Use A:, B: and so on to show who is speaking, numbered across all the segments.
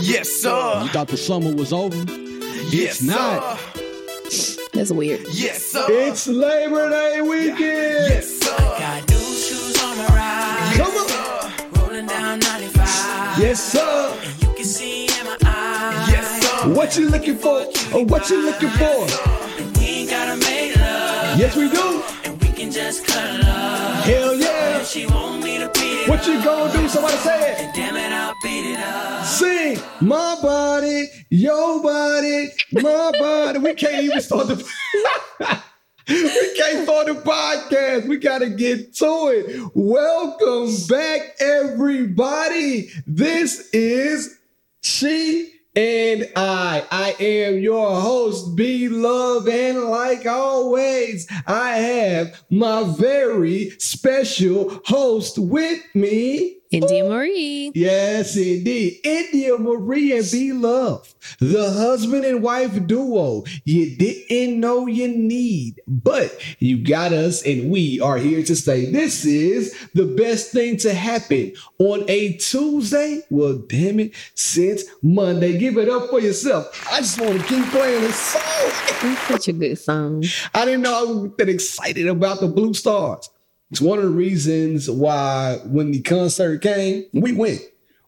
A: Yes, sir.
B: You thought the summer was over?
A: Yes,
B: It's not.
A: sir.
C: That's weird.
A: Yes, sir.
B: It's Labor Day weekend.
A: yes, sir.
D: Got new shoes on the ride.
B: Come on.
D: Rolling down 95.
B: Yes, sir.
D: And you can see in my eyes.
A: Yes, sir.
B: What you looking for? Or what you looking for?
D: And we ain't gotta make love.
B: Yes, we do.
D: And we can just cut up.
B: Hell yeah.
D: She want me to beat it
B: What you gonna do? Somebody say it.
D: Beat it up.
B: Sing my body, your body, my body. We can't even start the. we can't start the podcast. We gotta get to it. Welcome back, everybody. This is she and I. I am your host, Be Love, and like always, I have my very special host with me.
C: India Marie.
B: Yes, indeed. India Marie and B Love, the husband and wife duo you didn't know you need, but you got us, and we are here to say this is the best thing to happen on a Tuesday. Well, damn it, since Monday. Give it up for yourself. I just want to keep playing this song.
C: That's such a good song.
B: I didn't know I was that excited about the Bluestars. It's one of the reasons why when the concert came, we went.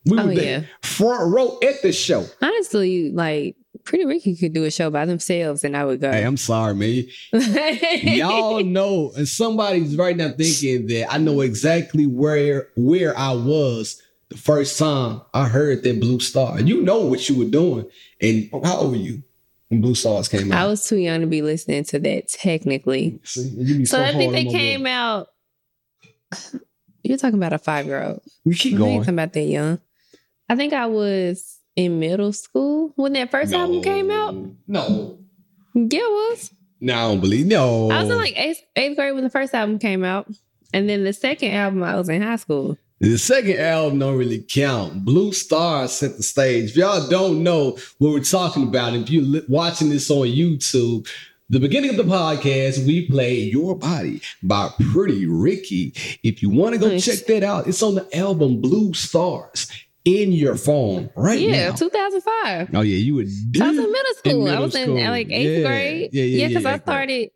B: We
C: Oh,
B: were there,
C: yeah.
B: front row at the show.
C: Honestly, like Pretty Ricky could do a show by themselves and I would go.
B: Hey, I'm sorry, man. Y'all know, and somebody's right now thinking that I know exactly where where I was the first time I heard that Bluestar. You know what you were doing, and how old were you when Bluestars came out.
C: I was too young to be listening to that technically.
B: See, you
C: So I think they came out. You're talking about a five year old.
B: We keep going.
C: talking about that young. I think I was in middle school when that first album came out.
B: No,
C: Yeah, it was.
B: no, I don't believe. No,
C: I was in like eighth, eighth grade when the first album came out. And then the second album, I was in high school.
B: The second album don't really count. Bluestar set the stage. If y'all don't know what we're talking about, if you're li- watching this on YouTube, the beginning of the podcast, we play Your Body by Pretty Ricky. If you want to go
C: Nice.
B: check that out, it's on the album Bluestars in your phone right
C: Yeah,
B: now.
C: 2005.
B: oh, yeah, you would
C: I was in middle school. I
B: middle
C: was in like eighth
B: Yeah,
C: grade.
B: yeah, yeah,
C: because
B: yeah,
C: I started.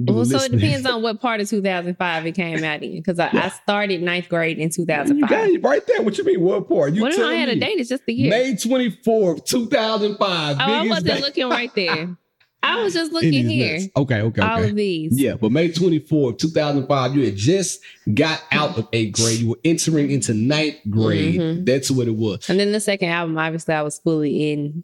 C: Well, so it depends on what part of 2005 it came out in. Because I, I started ninth grade in
B: You got
C: 2005.
B: it right there. What you mean? What part? You
C: Well, no, I had a date. It's just the year.
B: May 24th, 2005.
C: oh, I wasn't
B: day-
C: looking right there. I was just looking here.
B: nuts. Okay, okay,
C: All
B: okay.
C: of these.
B: Yeah, but May 24th, 2005, you had just got out of eighth grade. You were entering into ninth grade.
C: Mhm.
B: That's what it was.
C: And then the second album, obviously, I was fully in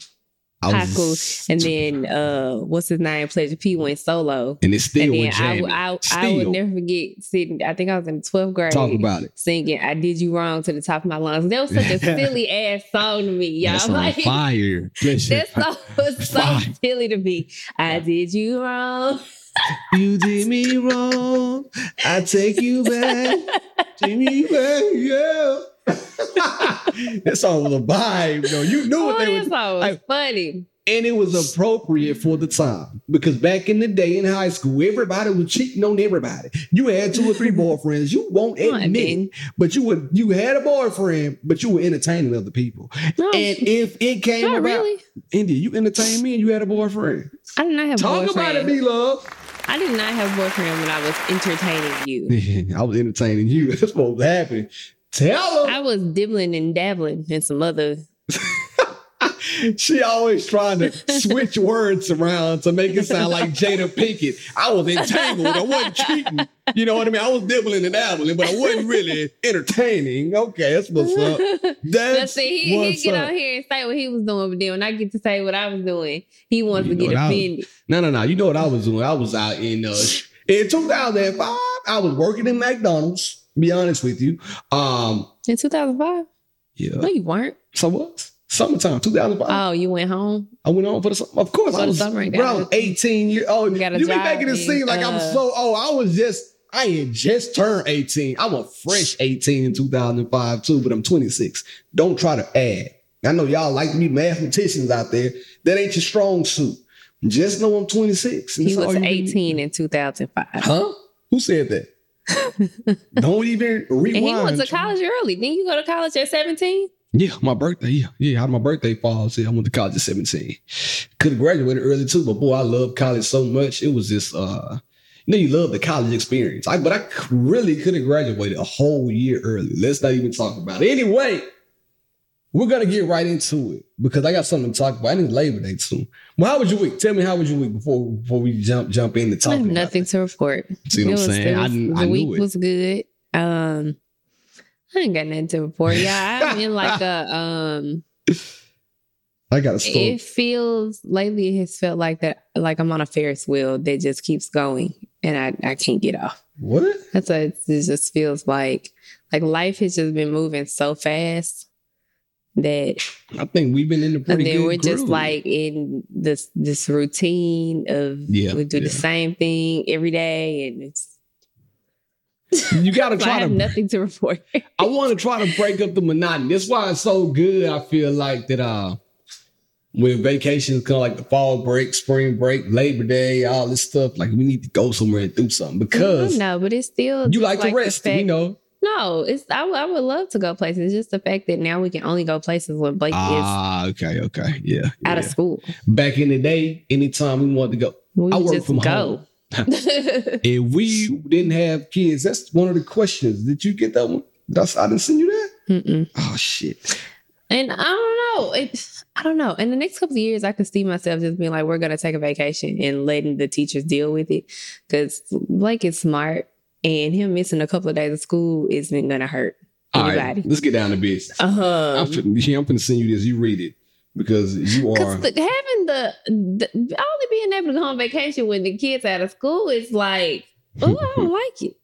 B: I
C: high
B: was-.
C: And then, uh, what's his name? Pleasure P went solo.
B: and it's still
C: and then I, I, I
B: Still.
C: would never forget sitting, I think I was in 12th grade.
B: Talk about it.
C: Singing I Did You Wrong to the top of my lungs. That was such a silly ass song to me, y'all.
B: That's
C: Like,
B: fire.
C: That song was so
B: Fire.
C: silly to me. I did you wrong.
B: You did me wrong. I take you back. take me back, yeah. that song was a vibe, though. You knew
C: Oh,
B: what they
C: oh,
B: were
C: song was
B: I-
C: funny.
B: and it was appropriate for the time because back in the day in high school, everybody was cheating on everybody. You had two or three boyfriends. You won't admit, but you would. You had a boyfriend, but you were entertaining other people.
C: No,
B: And if it came about,
C: really.
B: India, you entertained me, and you had a boyfriend.
C: I did not have
B: Talk
C: boyfriend.
B: about it, be love.
C: I did not have a boyfriend when I was entertaining you.
B: I was entertaining you. That's what was happening. Tell her.
C: I was dibbling and dabbling in some other.
B: She always trying to switch words around to make it sound like Jada Pinkett. I was entangled. I wasn't cheating. You know what I mean? I was dibbling and dabbling, but I wasn't really entertaining. Okay, that's what's up.
C: Let's see, he, he get
B: up.
C: on here and say what he was doing, but then when I get to say what I was doing, he wants
B: You
C: to get
B: was-
C: offended.
B: No, no, no. You know what I was doing? I was out in uh in 2005. I was working in McDonald's. Be honest with you. Um,
C: In 2005?
B: yeah.
C: No, you weren't.
B: So what? Summertime, 2005.
C: Oh, you went home?
B: I went home for the summer. Of course,
C: For
B: I was,
C: summer,
B: bro, I was 18 years old.
C: You
B: You,
C: gotta
B: be making it seem like I'm
C: uh,
B: so old. I was just, I had just turned 18. I'm a fresh 18 in 2005 too, but I'm 26. Don't try to add. I know y'all like to be mathematicians out there. That ain't your strong suit. Just know I'm 26. and
C: He was 18 in 2005.
B: Huh? Who said that? Don't even rewind.
C: And he went to college early. Didn't you go to college at 17?
B: Yeah, my birthday. Yeah, yeah. How my birthday falls? Yeah, I went to college at 17. Could have graduated early too, but boy, I love college so much. It was just uh you know, you love the college experience. I, but I really could have graduated a whole year early. Let's not even talk about it. Anyway, we're gonna get right into it because I got something to talk about. I need Labor Day too. Well, how was your week? Tell me how was your week before before we jump jump in to
C: I
B: talk
C: have nothing to report.
B: See what I'm
C: It was-
B: saying?
C: it
B: I
C: was-
B: didn't-
C: the
B: I
C: week
B: it.
C: was good. Um, I ain't got nothing to report. Yeah, I'm in like a um.
B: I got a story.
C: It feels lately. It has felt like that. Like I'm on a Ferris wheel that just keeps going, and I I can't get off.
B: what?
C: That's what it just feels like. Like life has just been moving so fast that
B: I think we've been in the pretty.
C: and
B: then
C: we're just
B: groove.
C: like in this this routine of
B: Yeah,
C: we do
B: yeah.
C: the same thing every day and it's
B: you got to
C: I
B: try
C: have
B: to
C: nothing to report.
B: I want to try to break up the monotony. That's why it's so good. I feel like that uh when vacations come like the fall break, spring break, Labor Day, all this stuff, like we need to go somewhere and do something because
C: no, but it's still
B: you
C: just
B: like, to
C: the
B: rest.
C: fact-
B: we know.
C: No, it's I would- I would love to go places. It's just the fact that now we can only go places when Blake
B: Ah, okay, okay. Yeah.
C: is out of school.
B: Back in the day, anytime we wanted to go.
C: We
B: I work from
C: go.
B: If we didn't have kids, that's one of the questions. Did you get that one? That's I didn't send you that?
C: Mm-mm.
B: Oh shit.
C: And I don't know. It, I don't know. In the next couple of years, I could see myself just being like, we're going to take a vacation and letting the teachers deal with it. Because Blake is smart and him missing a couple of days of school isn't to hurt
B: All right,
C: anybody.
B: let's get down to business. I'm
C: Uh-huh.
B: finna, yeah, I'm finna send you this. You read it because you are.
C: Because having the, the only being able to go on vacation when the kids out of school is like, oh, I don't like it.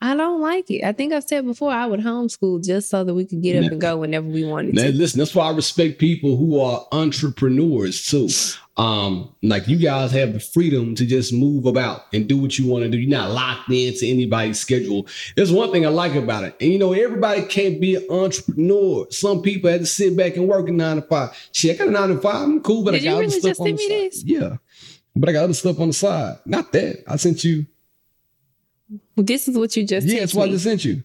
C: I don't like it. I think I've said before I would homeschool just so that we could get up and go whenever we wanted
B: Now,
C: to.
B: listen, that's why I respect people who are entrepreneurs too. Um, like you guys have the freedom to just move about and do what you want to do. You're not locked into anybody's schedule. There's one thing I like about it. And you know, everybody can't be an entrepreneur. Some people have to sit back and work a nine to five. Shit, I got a nine to five. I'm cool, but
C: Did
B: I
C: you
B: got other stuff
C: just
B: on the side.
C: this?
B: Yeah. But I got other stuff on the side. Not that. I sent you.
C: This is what you just
B: Yeah, that's why I just sent you.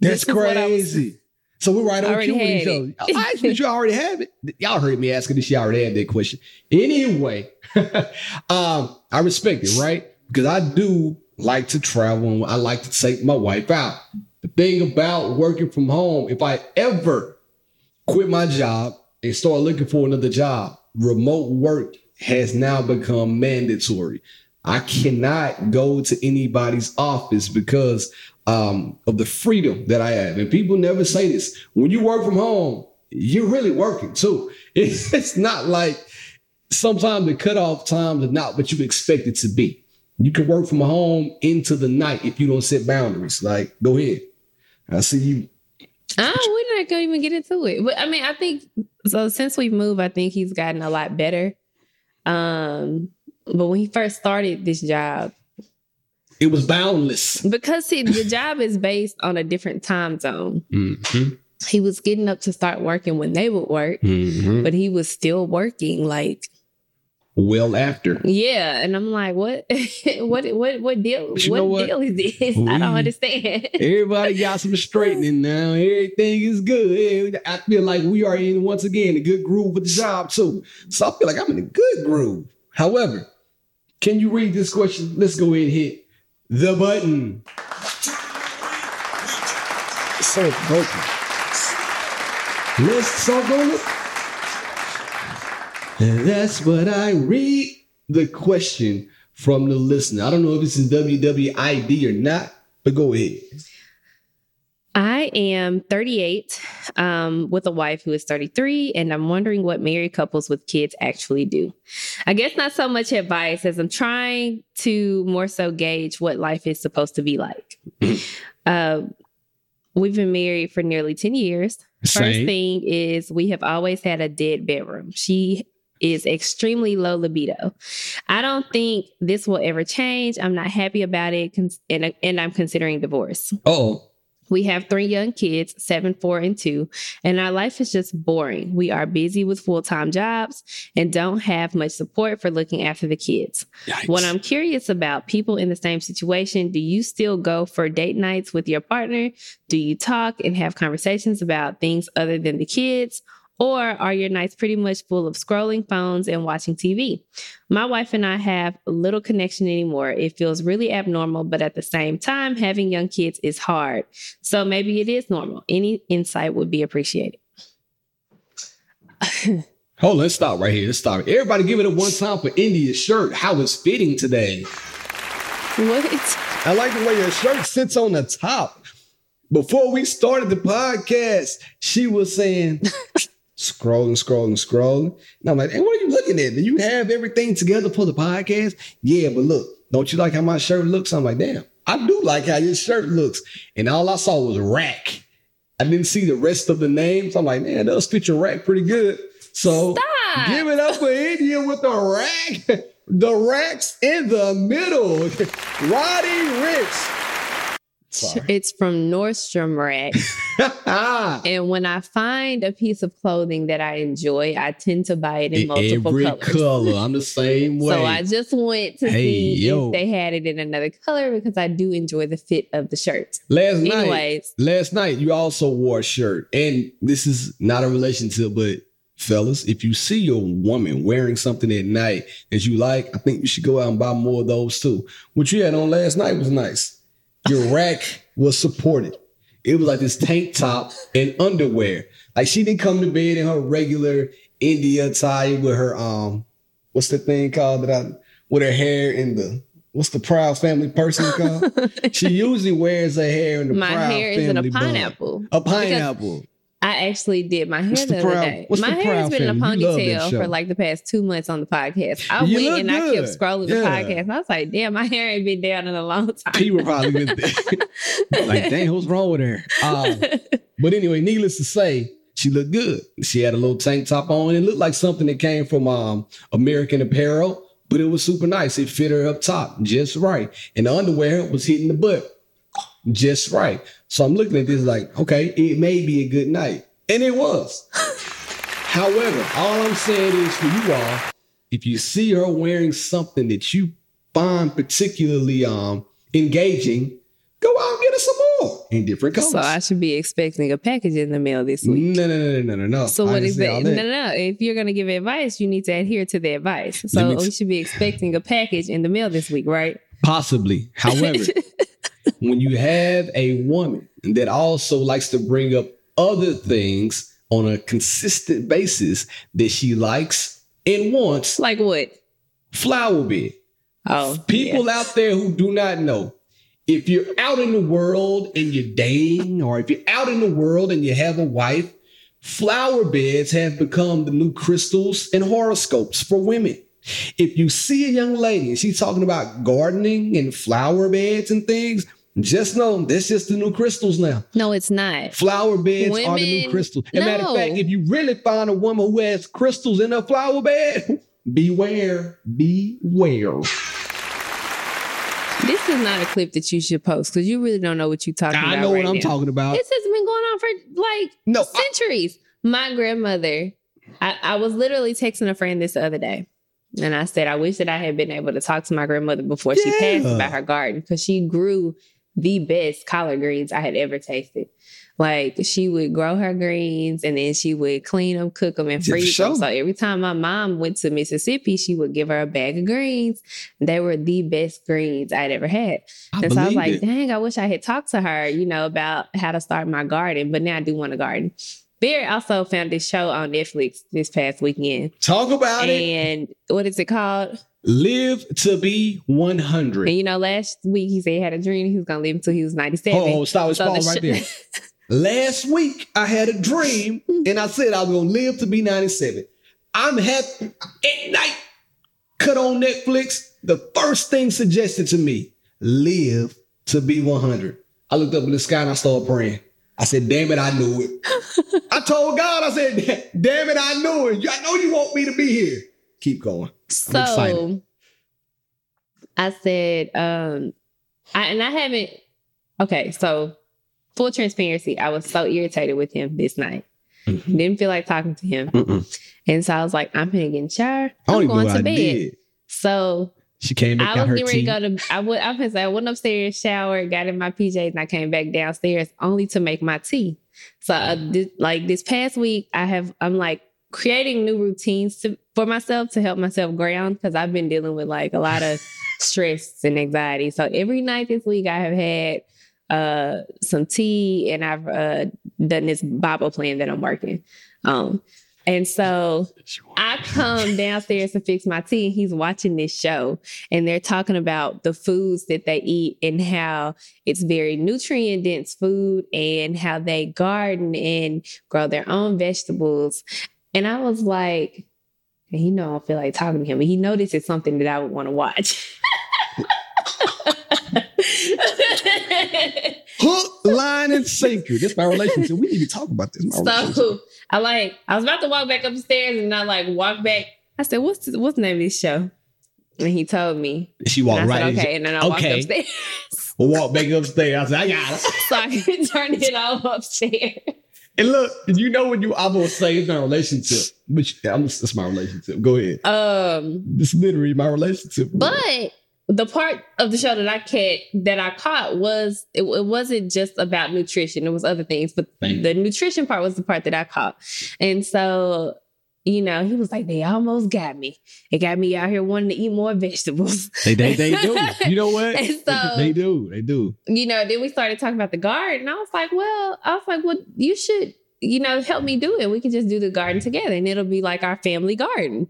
B: That's
C: I was-
B: crazy. So we're right on cue with each other. I actually, you already have it. Y'all heard me asking this. She already had that question. Anyway, um, I respect it, right? Because I do like to travel and I like to take my wife out. The thing about working from home, if I ever quit my job and start looking for another job, remote work has now become mandatory. I cannot go to anybody's office because um, of the freedom that I have. And people never say this. When you work from home, you're really working too. It's, not like sometimes the cutoff times are not what you expect it to be. You can work from home into the night if you don't set boundaries. Like, go ahead. I see you.
C: Ah, we're not gonna even get into it. But I mean, I think so. Since we've moved, I think he's gotten a lot better. Um, but when he first started this job,
B: It was boundless.
C: because see, the job is based on a different time zone.
B: Mm-hmm.
C: He was getting up to start working when they would work,
B: Mm-hmm.
C: but he was still working. Like,
B: Well, after.
C: yeah, and I'm like, what, what, what, what deal? What,
B: what?
C: deal is this? I don't understand.
B: Everybody got some straightening now. Everything is good. I feel like we are in once again a good groove with the job too. So I feel like I'm in a good groove. However, can you read this question? Let's go ahead and hit the button. So broken. Let's talk on it. And that's what I read the question from the listener. I don't know if this is WWID or not, but go ahead.
C: I am 38 um, with a wife who is 33, and I'm wondering what married couples with kids actually do. I guess not so much advice as I'm trying to more so gauge what life is supposed to be like. uh, we've been married for nearly 10 years. First thing is we have always had a dead bedroom. She is extremely low libido. I don't think this will ever change. I'm not happy about it, and, and I'm considering divorce.
B: Oh,
C: We have three young kids, seven, four, and two, and our life is just boring. We are busy with full time jobs and don't have much support for looking after the kids. What I'm curious about people in the same situation do you still go for date nights with your partner? Do you talk and have conversations about things other than the kids? Or are your nights pretty much full of scrolling phones and watching TV? My wife and I have little connection anymore. It feels really abnormal, but at the same time, having young kids is hard. So maybe it is normal. Any insight would be appreciated.
B: Hold on, let's stop right here. Let's stop. Everybody give it a one time for India's shirt. How it's fitting today.
C: What?
B: I like the way your shirt sits on the top. Before we started the podcast, she was saying, scrolling, scrolling, scrolling. And I'm like, hey, what are you looking at? Do you have everything together for the podcast? Yeah, but look, don't you like how my shirt looks? I'm like, damn, I do like how your shirt looks. And all I saw was rack. I didn't see the rest of the names. I'm like, man, those fit your rack pretty good. So
C: Stop.
B: give it up for India with the rack. The racks in the middle. Roddy Ricch. Sorry.
C: It's from Nordstrom Rack. And when I find a piece of clothing that I enjoy, I tend to buy it in multiple
B: Every
C: colors.
B: color. I'm the same way.
C: So I just went to
B: Hey,
C: see
B: yo.
C: if they had it in another color because I do enjoy the fit of the shirt.
B: last night, last night you also wore a shirt, and this is not a relationship, but fellas, if you see your woman wearing something at night that you like, I think you should go out and buy more of those too. What you had on last night was nice. Your rack was supported. It was like this tank top and underwear. Like she didn't come to bed in her regular India attire with her um, what's the thing called that I with her hair in the what's the proud family person called? she usually wears her hair in the
C: My
B: proud
C: hair is in a
B: family bun.
C: pineapple.
B: A pineapple.
C: I actually did my hair
B: What's
C: the,
B: the
C: other
B: Proud-
C: day. My hair has been in a
B: family? You love that
C: ponytail for like the past two months on the podcast. I
B: You
C: went and I kept
B: good.
C: scrolling the podcast. I was like, damn, my hair ain't been down in a long time.
B: People probably been like, dang, what's wrong with her? Um, but anyway, needless to say, she looked good. She had a little tank top on. It looked like something that came from um, American Apparel, but it was super nice. It fit her up top just right. And the underwear was hitting the butt just right. So I'm looking at this like, okay, it may be a good night. And it was. However, all I'm saying is for you all, if you see her wearing something that you find particularly um engaging, go out and get her some more in different colors.
C: so I should be expecting a package in the mail this week.
B: no, no, no, no, no, no.
C: So
B: I
C: what is that? No, no, no. If you're gonna give advice, you need to adhere to the advice. So
B: me
C: we
B: t-
C: should be expecting a package in the mail this week, right?
B: Possibly. However, when you have a woman that also likes to bring up other things on a consistent basis that she likes and wants,
C: Like what?
B: flower bed.
C: Oh,
B: People
C: yeah.
B: out there who do not know, if you're out in the world and you're dating, or if you're out in the world and you have a wife, flower beds have become the new crystals and horoscopes for women. If you see a young lady and she's talking about gardening and flower beds and things, just know that's just the new crystals now.
C: No, it's not.
B: Flower beds are the new
C: Women-
B: crystals. And matter of fact, if you really find a woman who has crystals in her flower bed, beware, beware.
C: This is not a clip that you should post because you really don't know what you're talking about.
B: I know
C: right
B: what I'm
C: now.
B: talking about.
C: This has been going on for like
B: No, I-
C: centuries. My grandmother, I, I was literally texting a friend this the other day. And I said, I wish that I had been able to talk to my grandmother before she passed about her garden because she grew the best collard greens I had ever tasted. Like she would grow her greens and then she would clean them, cook them, and freeze them. So every time my mom went to Mississippi, she would give her a bag of greens. They were the best greens I'd ever had.
B: I
C: and so I was like,
B: it.
C: dang, I wish I had talked to her, you know, about how to start my garden. But now I do want a garden. Barry also found this show on Netflix this past weekend.
B: Talk about it.
C: And what is it called?
B: Live to be 100.
C: And you know, last week he said he had a dream he was gonna live until he was 97.
B: Oh, stop, it's
C: So the
B: right there. Last week, I had a dream and I said I was going to live to be 97. I'm happy at night. Cut on Netflix. The first thing suggested to me, live to be 100. I looked up in the sky and I started praying. I said, damn it, I knew it. I told God, I said, damn it, I knew it. I know you want me to be here. Keep going.
C: So. I said, um, I and I haven't okay, so full transparency, I was so irritated with him this night.
B: Mhm.
C: Didn't feel like talking to him.
B: Mm-mm.
C: And so I was like, I'm gonna get in the shower. I'm going to
B: I
C: bed.
B: did.
C: So
B: She came
C: I was getting ready to go to I would I was I went upstairs, showered, got in my PJs, and I came back downstairs only to make my tea. So uh, this, like this past week, I have I'm like creating new routines to, for myself to help myself ground because I've been dealing with like a lot of stress and anxiety. So every night this week, I have had uh some tea and I've uh done this Bible plan that I'm working. Um and so I come downstairs to fix my tea. and He's watching this show, and they're talking about the foods that they eat and how it's very nutrient dense food, and how they garden and grow their own vegetables. And I was like, and he know I don't feel like talking to him, but he this is something that I would want to watch.
B: Hook, line, and sinker. This my relationship. We need to talk about this.
C: So I like I was about to walk back upstairs and I like walk back. I said, "What's the, what's the name of this show?" And he told me.
B: She
C: And
B: walked
C: I
B: right
C: said,
B: in.
C: "Okay," and then I walked upstairs
B: We'll walk back upstairs. I said, I got it.
C: so I could turn it off upstairs.
B: And look, you know when you I'm gonna say it's my relationship, but you- I'm, it's my relationship. Go ahead.
C: Um,
B: This literally my relationship.
C: but the part of the show that I caught that I caught was it, it wasn't just about nutrition. It was other things, but
B: Thank you.
C: the nutrition part was the part that I caught. And so, you know, he was like, "They almost got me. It got me out here wanting to eat more vegetables."
B: they, they they do. You know what?
C: So-
B: they do. They do.
C: you know, then we started talking about the garden. I was like, well, I was like, well, you should, you know, help me do it. We can just do the garden together and it'll be like our family garden.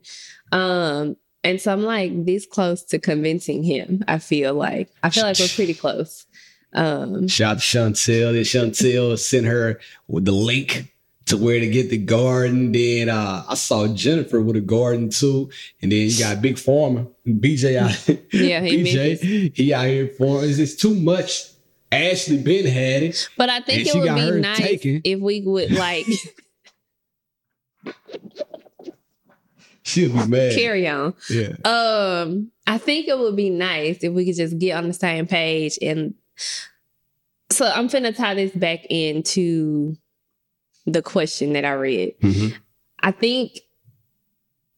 C: Um, and so I'm like this close to convincing him. I feel like I feel like we're pretty close. Um,
B: Shout out to Chantel. Chantel sent her with the link to where to get the garden. Then uh, I saw Jennifer with a garden too. And then you got Big Farmer, BJ out.
C: Yeah, he
B: BJ, he out here for it's just too much. Ashley Ben had it.
C: but I think it would be nice
B: taken.
C: if we would like
B: She'll be mad.
C: carry on.
B: Yeah.
C: Um, I think it would be nice if we could just get on the same page and so I'm finna tie this back into the question that I read.
B: Mhm.
C: I think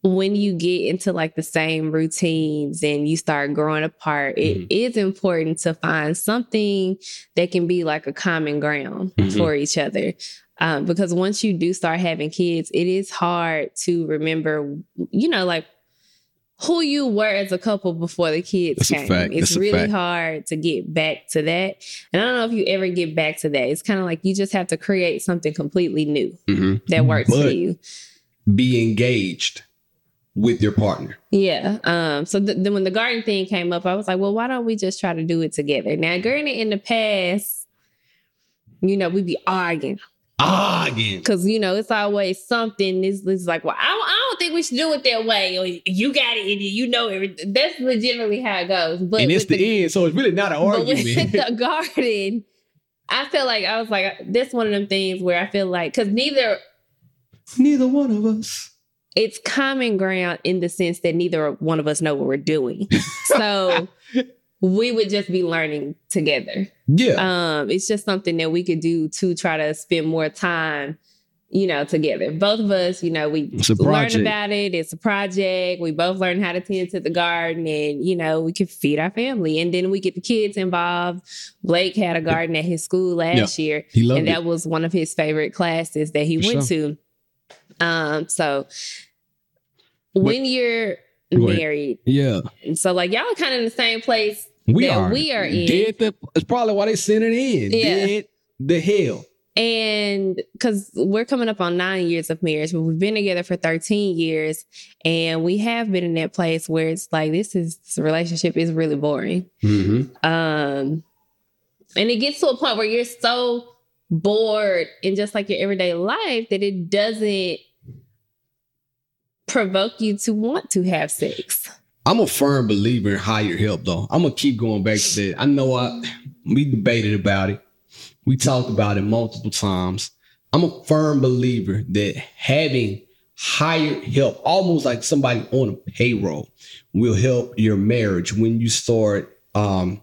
C: when you get into like the same routines and you start growing apart, it
B: Mhm.
C: is important to find something that can be like a common ground
B: Mhm.
C: for each other. Um, because once you do start having kids, it is hard to remember, you know, like who you were as a couple before the kids
B: That's a
C: came.
B: fact.
C: It's
B: That's a
C: really
B: fact.
C: hard to get back to that. And I don't know if you ever get back to that. It's kind of like you just have to create something completely new
B: Mhm.
C: that works for you.
B: Be engaged with your partner.
C: Yeah. Um. So th- then when the garden thing came up, I was like, well, why don't we just try to do it together? Now, granted, in the past, you know, we'd be arguing
B: Ah, again.
C: because you know it's always something. It's, it's like, well, I don't, I don't think we should do it that way. Or you got it, and you know everything. That's legitimately how it goes. But
B: and it's
C: with
B: the, end, so it's really not an
C: but with
B: argument.
C: the garden, I feel like I was like, this one of them things where I feel like because neither
B: Neither one of us.
C: it's common ground in the sense that neither one of us know what we're doing. So we would just be learning together.
B: Yeah.
C: Um, it's just something that we could do to try to spend more time, you know, together. Both of us, you know, we learn about it. It's a project. We both learn how to tend to the garden and, you know, we can feed our family. And then we get the kids involved. Blake had a garden at his school last year
B: he loved
C: and
B: it.
C: that was one of his favorite classes that he
B: For
C: went to. Um, so when you're Married,
B: yeah.
C: and so like y'all are kind of in the same place
B: We
C: that
B: are.
C: we are in.
B: Dead the, it's probably why they sent it in.
C: Yeah.
B: Dead the hell.
C: And because we're coming up on nine years of marriage, but we've been together for 13 years, and we have been in that place where it's like this is this relationship is really boring.
B: Mm-hmm.
C: Um, and it gets to a point where you're so bored in just like your everyday life that it doesn't provoke you to want to have sex.
B: I'm a firm believer in higher help, though. I'm gonna keep going back to that. I know I we debated about it. We talked about it multiple times. I'm a firm believer that having hired help, almost like somebody on a payroll, will help your marriage when you start um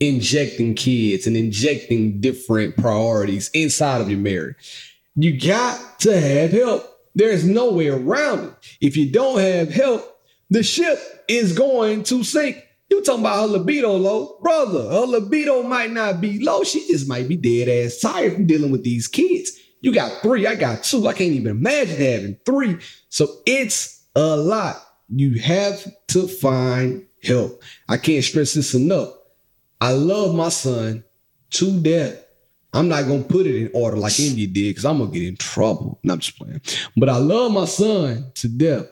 B: injecting kids and injecting different priorities inside of your marriage. You got to have help. There's no way around it. If you don't have help, the ship is going to sink. You talking about her libido low, brother? Her libido might not be low. She just might be dead ass tired from dealing with these kids. You got three, I got two. I can't even imagine having three. So it's a lot. You have to find help. I can't stress this enough. I love my son to death. I'm not gonna put it in order like India did because I'm gonna get in trouble. No, I'm just playing. But I love my son to death.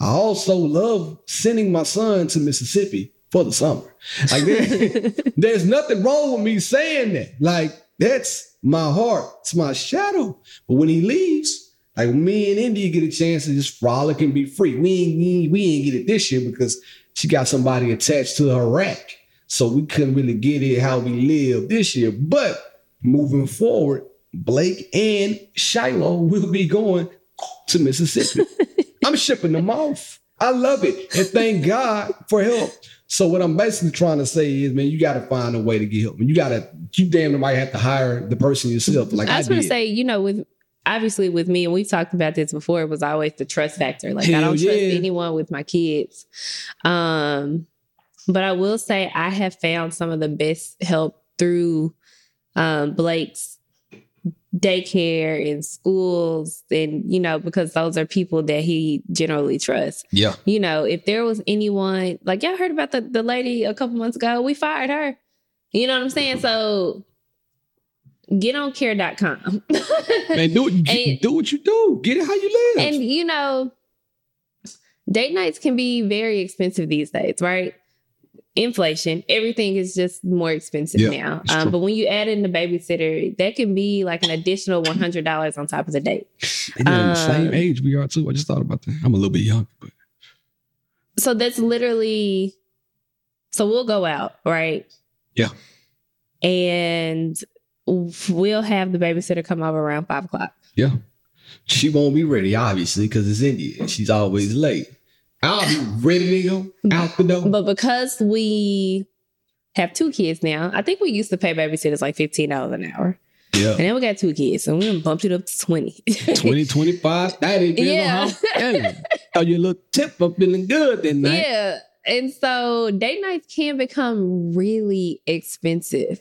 B: I also love sending my son to Mississippi for the summer. Like there- there's nothing wrong with me saying that. Like that's my heart. It's my shadow. But when he leaves, like me and India get a chance to just frolic and be free. We ain't we ain't get it this year because she got somebody attached to her rack. So we couldn't really get it how we live this year. But moving forward, Blake and Shiloh will be going to Mississippi. I'm shipping them off. I love it. And thank God for help. So what I'm basically trying to say is, man, you got to find a way to get help. And you got to, you damn might have to hire the person yourself. Like I,
C: was going to say, you know, with obviously with me, and we've talked about this before, it was always the trust factor. Like I don't trust anyone with my kids. Um, but I will say I have found some of the best help through um, Blake's daycare and schools, and you know, because those are people that he generally trusts.
B: yeah.
C: You know, if there was anyone like y'all heard about the the lady a couple months ago, we fired her. You know what I'm saying? So get on care.com.
B: Man, do, it,
C: And-
B: do what you do. Get it how you live.
C: and you know, date nights can be very expensive these days, right? Inflation, everything is just more expensive
B: Yeah,
C: now. Um, but when you add in the babysitter, that can be like an additional one hundred dollars on top of the date.
B: And they're the same
C: um,
B: age we are too. I just thought about that. I'm a little bit young, but
C: So that's literally. So we'll go out, right?
B: Yeah.
C: And we'll have the babysitter come over around five o'clock.
B: yeah. She won't be ready, obviously, because it's India. and She's always late. I'll be ready to go out the door.
C: But because we have two kids now, I think we used to pay babysitters like fifteen dollars an hour,
B: Yeah.
C: and then we got two kids, and we bumped it up to twenty.
B: 20, 25, 30. depends on
C: Yeah.
B: how- your little tip up feeling good that night.
C: yeah, and so date nights can become really expensive.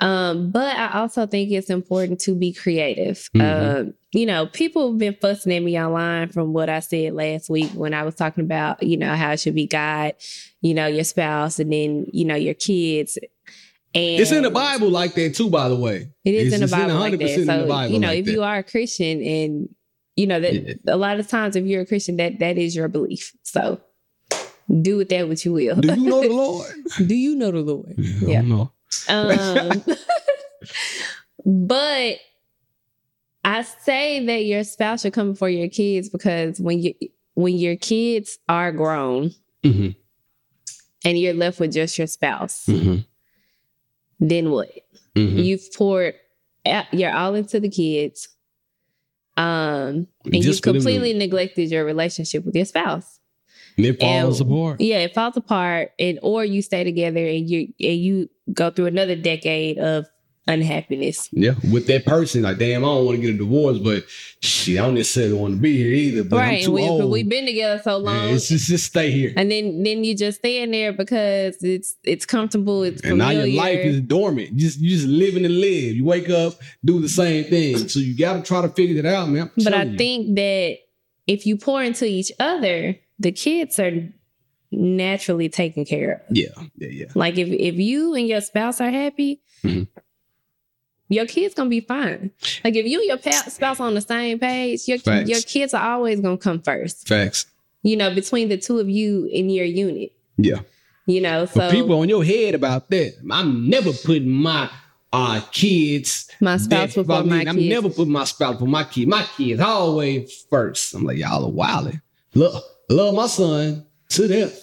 C: Um, but I also think it's important to be creative.
B: Mhm.
C: Um, you know, people have been fussing at me online from what I said last week when I was talking about, you know, how it should be God, you know, your spouse, and then you know your kids. And
B: It's in the Bible like that too, by the way.
C: It is
B: It's-
C: in the Bible like
B: 100%
C: that.
B: in the
C: So
B: Bible
C: you know,
B: like
C: if
B: that.
C: you are a Christian, and you know that
B: Yeah.
C: a lot of times, if you're a Christian, that that is your belief. So do with that what you will.
B: Do you know the Lord?
C: do you know the Lord?
B: I
C: Yeah. Um, but I say that your spouse should come before your kids because when you when your kids are grown
B: Mhm,
C: and you're left with just your spouse,
B: mhm,
C: then what?
B: mhm.
C: You've poured you're all into the kids. Um, and you've
B: Just to-
C: completely neglected your relationship with your spouse.
B: And it falls
C: and-
B: apart.
C: Yeah, it falls apart, and or you stay together and you and you go through another decade of unhappiness.
B: Yeah, with that person, like, damn, I don't want to get a divorce, but shit, I don't necessarily want to be here either. But
C: right,
B: I'm
C: and
B: too
C: we,
B: old.
C: we've been together so long,
B: Yeah, it's just, just stay here.
C: and then then you just stand there because it's it's comfortable, it's
B: And now your life is dormant. You just you just living and live. You wake up, do the same thing. So you got to try to figure that out, man. I'm
C: but I
B: you.
C: think that if you pour into each other, the kids are naturally taken care of.
B: yeah, yeah, yeah.
C: Like if if you and your spouse are happy,
B: Mhm.
C: your kids gonna be fine. Like if you and your pa- spouse on the same page, your
B: Facts.
C: your kids are always gonna come first.
B: Facts.
C: You know, between the two of you in your unit.
B: Yeah.
C: You know, so
B: people on your head about that. I'm never putting my uh kids.
C: my spouse before my
B: I'm never putting my spouse for my kids. My kids always first. I'm like, y'all are wilding. Look, love my son to death.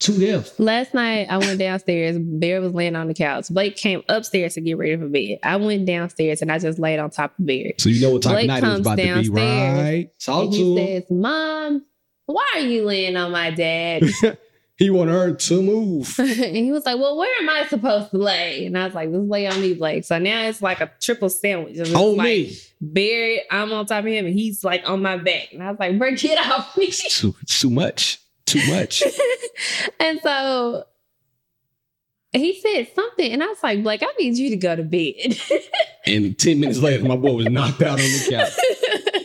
B: To death.
C: Last night I went downstairs. Bear was laying on the couch. Blake came upstairs to get ready for bed. I went downstairs and I just laid on top of Bear.
B: So you know what type
C: Blake
B: of night it's
C: comes
B: about to be, right? Talk
C: And
B: to
C: he
B: him.
C: says, Mom, why are you laying on my dad?
B: He wanted her to move.
C: and he was like, "Well, where am I supposed to lay?" And I was like, "Just lay on these legs." So now it's like a triple sandwich. It's
B: On
C: like
B: me.
C: Barry, I'm on top of him, and he's like on my back. And I was like, "Bro, get off me!"
B: Too, too much. Too much.
C: and so he said something, and I was like, "Blake, I need you to go to bed."
B: and 10 minutes later, my boy was knocked out on the couch.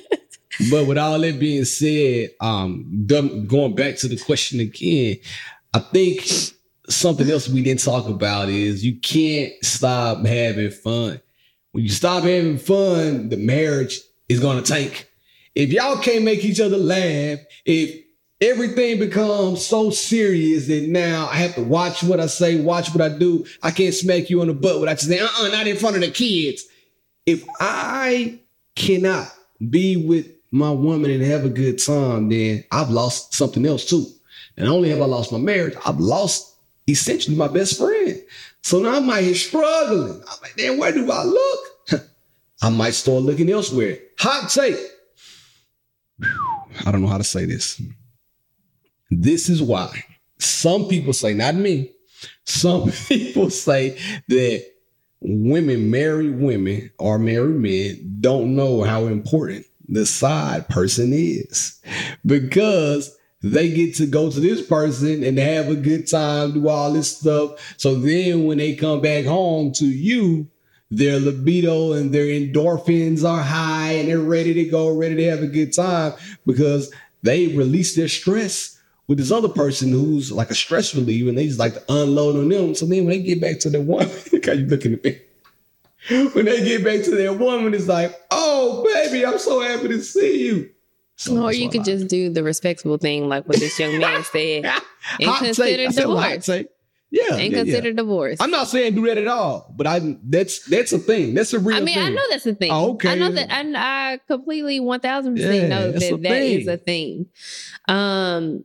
B: But with all that being said, um, going back to the question again, I think something else we didn't talk about is you can't stop having fun. When you stop having fun, the marriage is gonna tank. If y'all can't make each other laugh, if everything becomes so serious that now I have to watch what I say, watch what I do, I can't smack you on the butt without you saying, uh-uh, not in front of the kids. If I cannot be with my woman and have a good time, then I've lost something else too. And only have I lost my marriage, I've lost essentially my best friend. So now I'm out here struggling. I'm like, damn, where do I look? I might start looking elsewhere. Hot take. I don't know how to say this. This is why some people say, not me, some people say that women, married women or married men don't know how important the side person is because they get to go to this person and have a good time, do all this stuff. So then when they come back home to you, their libido and their endorphins are high and they're ready to go, ready to have a good time because they release their stress with this other person who's like a stress reliever and they just like to unload on them. So then when they get back to woman, look how you looking at me. When they get back to their woman, it's like, oh baby, I'm so happy to see you. So
C: or you could just do the respectable thing, like what this young man said, and
B: Hot
C: consider
B: take. I said hot
C: divorce.
B: take. Yeah,
C: and
B: yeah, yeah.
C: consider divorce.
B: I'm not saying do that at all, but I that's that's a thing. That's a real
C: I mean,
B: thing.
C: I know that's a thing.
B: Oh, okay.
C: I know that, and I completely one thousand
B: Yeah,
C: percent know
B: that's a
C: that that is
B: thing.
C: a thing. Um,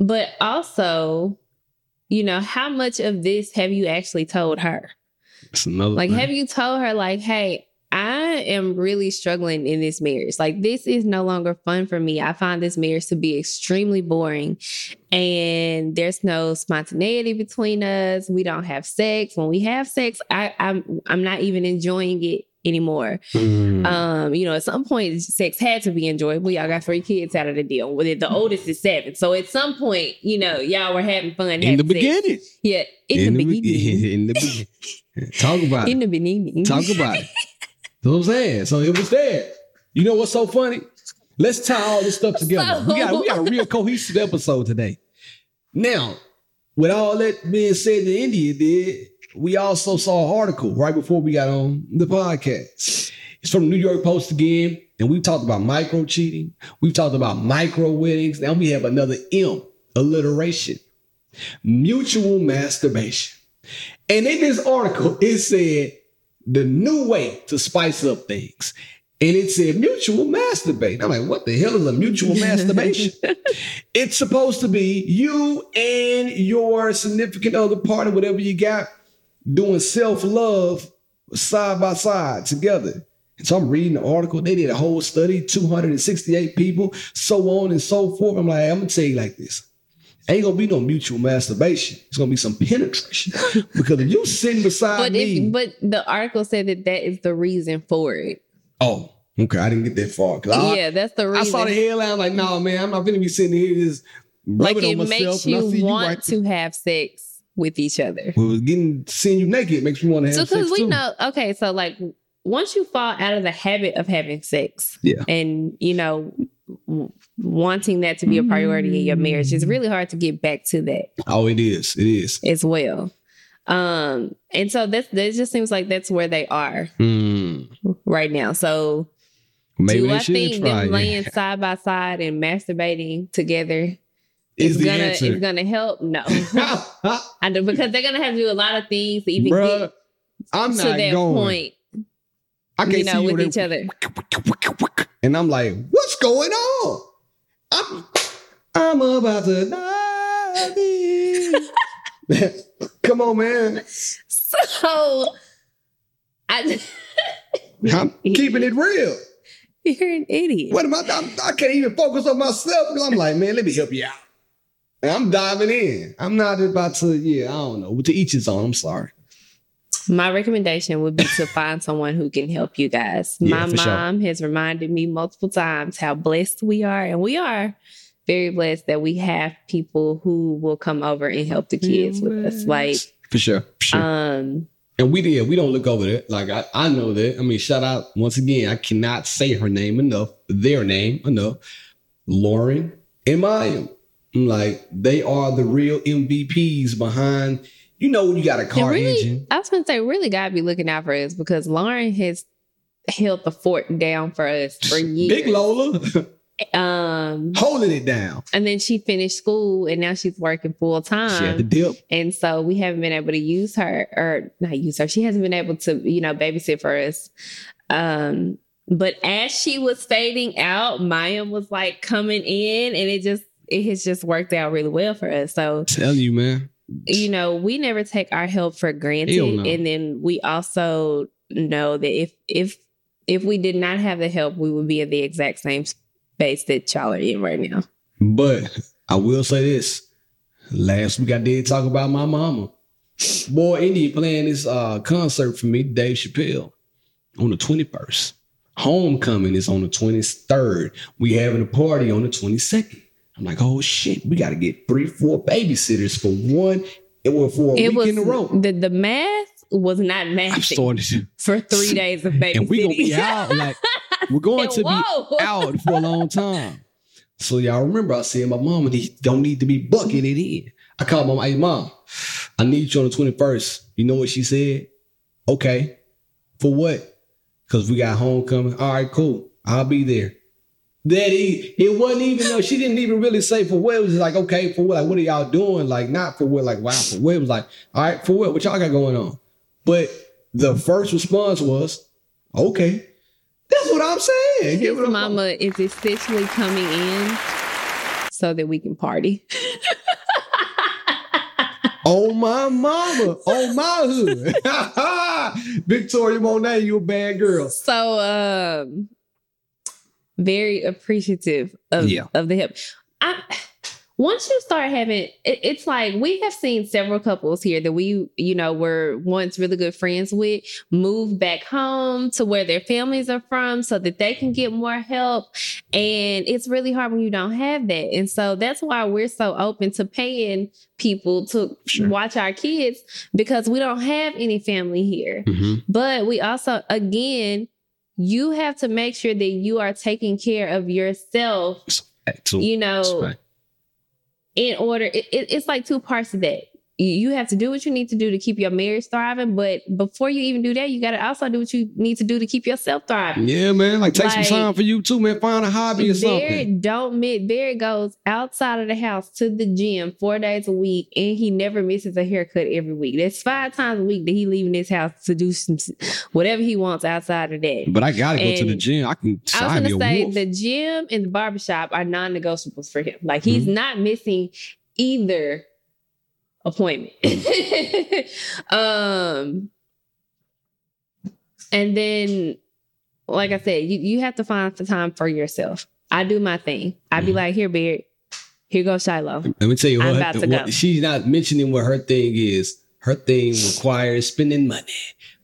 C: but also, you know, how much of this have you actually told her?
B: It's another
C: Like,
B: thing.
C: have you told her, like, hey, I am really struggling in this marriage. Like, this is no longer fun for me. I find this marriage to be extremely boring, and there's no spontaneity between us. We don't have sex. When we have sex, I, I'm I'm not even enjoying it anymore.
B: Mm.
C: Um, you know, at some point, sex had to be enjoyable. Y'all got three kids out of the deal. Well, the oldest is seven, so at some point, you know, y'all were having fun.
B: in
C: having
B: the
C: sex.
B: beginning.
C: yeah, in, the,
B: be-
C: beginning,
B: in the beginning. Talk about
C: in
B: it.
C: the beginning,
B: Talk about it. That's what I'm saying. So it was there. You know what's so funny? Let's tie all this stuff together. we got we got a real cohesive episode today. Now, with all that being said that India did, we also saw an article right before we got on the podcast. It's from the New York Post again, and we've talked about micro cheating. We've talked about micro weddings. Now we have another M, alliteration, mutual masturbation. And in this article, it said the new way to spice up things. And it said mutual masturbation. I'm like, what the hell is a mutual masturbation? It's supposed to be you and your significant other partner, whatever you got, doing self-love side by side together. And so I'm reading the article. They did a whole study, 268 people, so on and so forth. I'm like, I'm gonna tell you like this. Ain't gonna be no mutual masturbation. It's gonna be some penetration. because if you sitting beside
C: But
B: me.
C: if but the article said that that is the reason for it.
B: oh, okay. I didn't get that far. I,
C: yeah, that's the reason.
B: I saw the headline, I'm like, no, man, I'm not gonna be sitting here just
C: like it
B: on myself.
C: makes you want
B: right
C: to have sex with each other.
B: Well, getting seeing you naked makes me want to have sex.
C: So
B: sex
C: because we
B: too.
C: know, okay, so like once you fall out of the habit of having sex,
B: Yeah.
C: and you know w- wanting that to be a priority in your marriage, it's really hard to get back to that
B: Oh, it is. It is.
C: as well. Um, and so that's that just seems like that's where they are
B: Hmm.
C: right now. So
B: Maybe
C: do I think them
B: it.
C: laying side by side and masturbating together
B: Is
C: is
B: the
C: gonna
B: answer.
C: gonna help? No, I do because they're gonna have to do a lot of things to even
B: Bruh,
C: get
B: I'm
C: to
B: not
C: that
B: going.
C: point,
B: I can't
C: you know,
B: see
C: with each other.
B: And I'm like, what's going on? I'm, I'm about to die. Come on, man.
C: So I
B: I'm keeping it real.
C: you're an idiot.
B: What am I? I'm, I can't even focus on myself because I'm like, man, let me help you out. And I'm diving in. I'm not about to, yeah, I don't know. To each his own. I'm sorry.
C: My recommendation would be to find someone who can help you guys.
B: Yeah,
C: My
B: for sure.
C: mom has reminded me multiple times how blessed we are, and we are very blessed that we have people who will come over and help the kids with us. Like,
B: For sure. For sure.
C: um,
B: and we did. We don't look over that. Like I, I know that. I mean, shout out once again. I cannot say her name enough. Their name enough. Lauren and Maya. I'm like they are the real MVPs behind. You know, when you got a car
C: really,
B: engine.
C: I was gonna say, really gotta be looking out for us because Lauren has held the fort down for us for years.
B: Big Lola
C: Um,
B: holding it down.
C: and then she finished school, and now she's working full time.
B: She had the dip.
C: And so we haven't been able to use her or not use her. She hasn't been able to, you know, babysit for us. Um, but as she was fading out, Maya was like coming in and it just it has just worked out really well for us. So,
B: Tell you, man.
C: you know, we never take our help for granted.
B: No.
C: And then we also know that if if if we did not have the help, we would be in the exact same space that y'all are in right now.
B: But I will say this. Last week I did talk about my mama. Boy, Indy playing this uh, concert for me, Dave Chappelle, on the 21st. Homecoming is on the 23rd. We having a party on the 22nd. I'm like, oh shit, we got to get three, four babysitters for one, it was for a
C: it
B: week
C: was
B: in a row.
C: the the math was not matching
B: to,
C: for three days of babysitting.
B: and we gonna be out like we're going to be out for a long time. So y'all remember I said my mama he don't need to be bucketed in. I called my mom, hey mom, I need you on the 21st. You know what she said? Okay. For what? Because we got homecoming. All right, cool. I'll be there. That he, it wasn't even though she didn't even really say for what. It was like, okay, for what? Like, what are y'all doing? Like, not for what, like, wow, for what? It was like, all right, for what? What y'all got going on? But the first response was, okay. That's what I'm saying.
C: His
B: a-
C: mama is essentially coming in so that we can party.
B: Oh my mama. Oh my hood. Victoria Monet, you a bad girl.
C: So um very appreciative of,
B: Yeah.
C: of the help. I once you start having it, it's like we have seen several couples here that we you know were once really good friends with move back home to where their families are from so that they can get more help and it's really hard when you don't have that and so that's why we're so open to paying people to
B: Sure.
C: watch our kids because we don't have any family here mm-hmm. but we also, again, you have to make sure that you are taking care of yourself, you know, in order. It, it- it's like two parts of that. You- have to do what you need to do to keep your marriage thriving, but before you even do that, you got to also do what you need to do to keep yourself thriving.
B: Yeah, man. Like take
C: Like-
B: some time for you too, man. Find a hobby or something.
C: Barrett don't miss. Barrett goes outside of the house to the gym four days a week, and he never misses a haircut every week. That's five times a week that he leaving his house to do some whatever he wants outside of that.
B: But I gotta go to the gym. I can
C: I was gonna say
B: wolf.
C: the gym and the barbershop are non-negotiables for him. Like he's
B: Mm-hmm.
C: not missing either appointment. um and then like I said, you, you have to find the time for yourself. I do my thing. I'd be
B: Mhm.
C: like, here, Beard, here goes Shiloh.
B: Let me tell you
C: I'm
B: what,
C: about to
B: what-
C: go.
B: she's not mentioning what her thing is. Her thing requires spending money.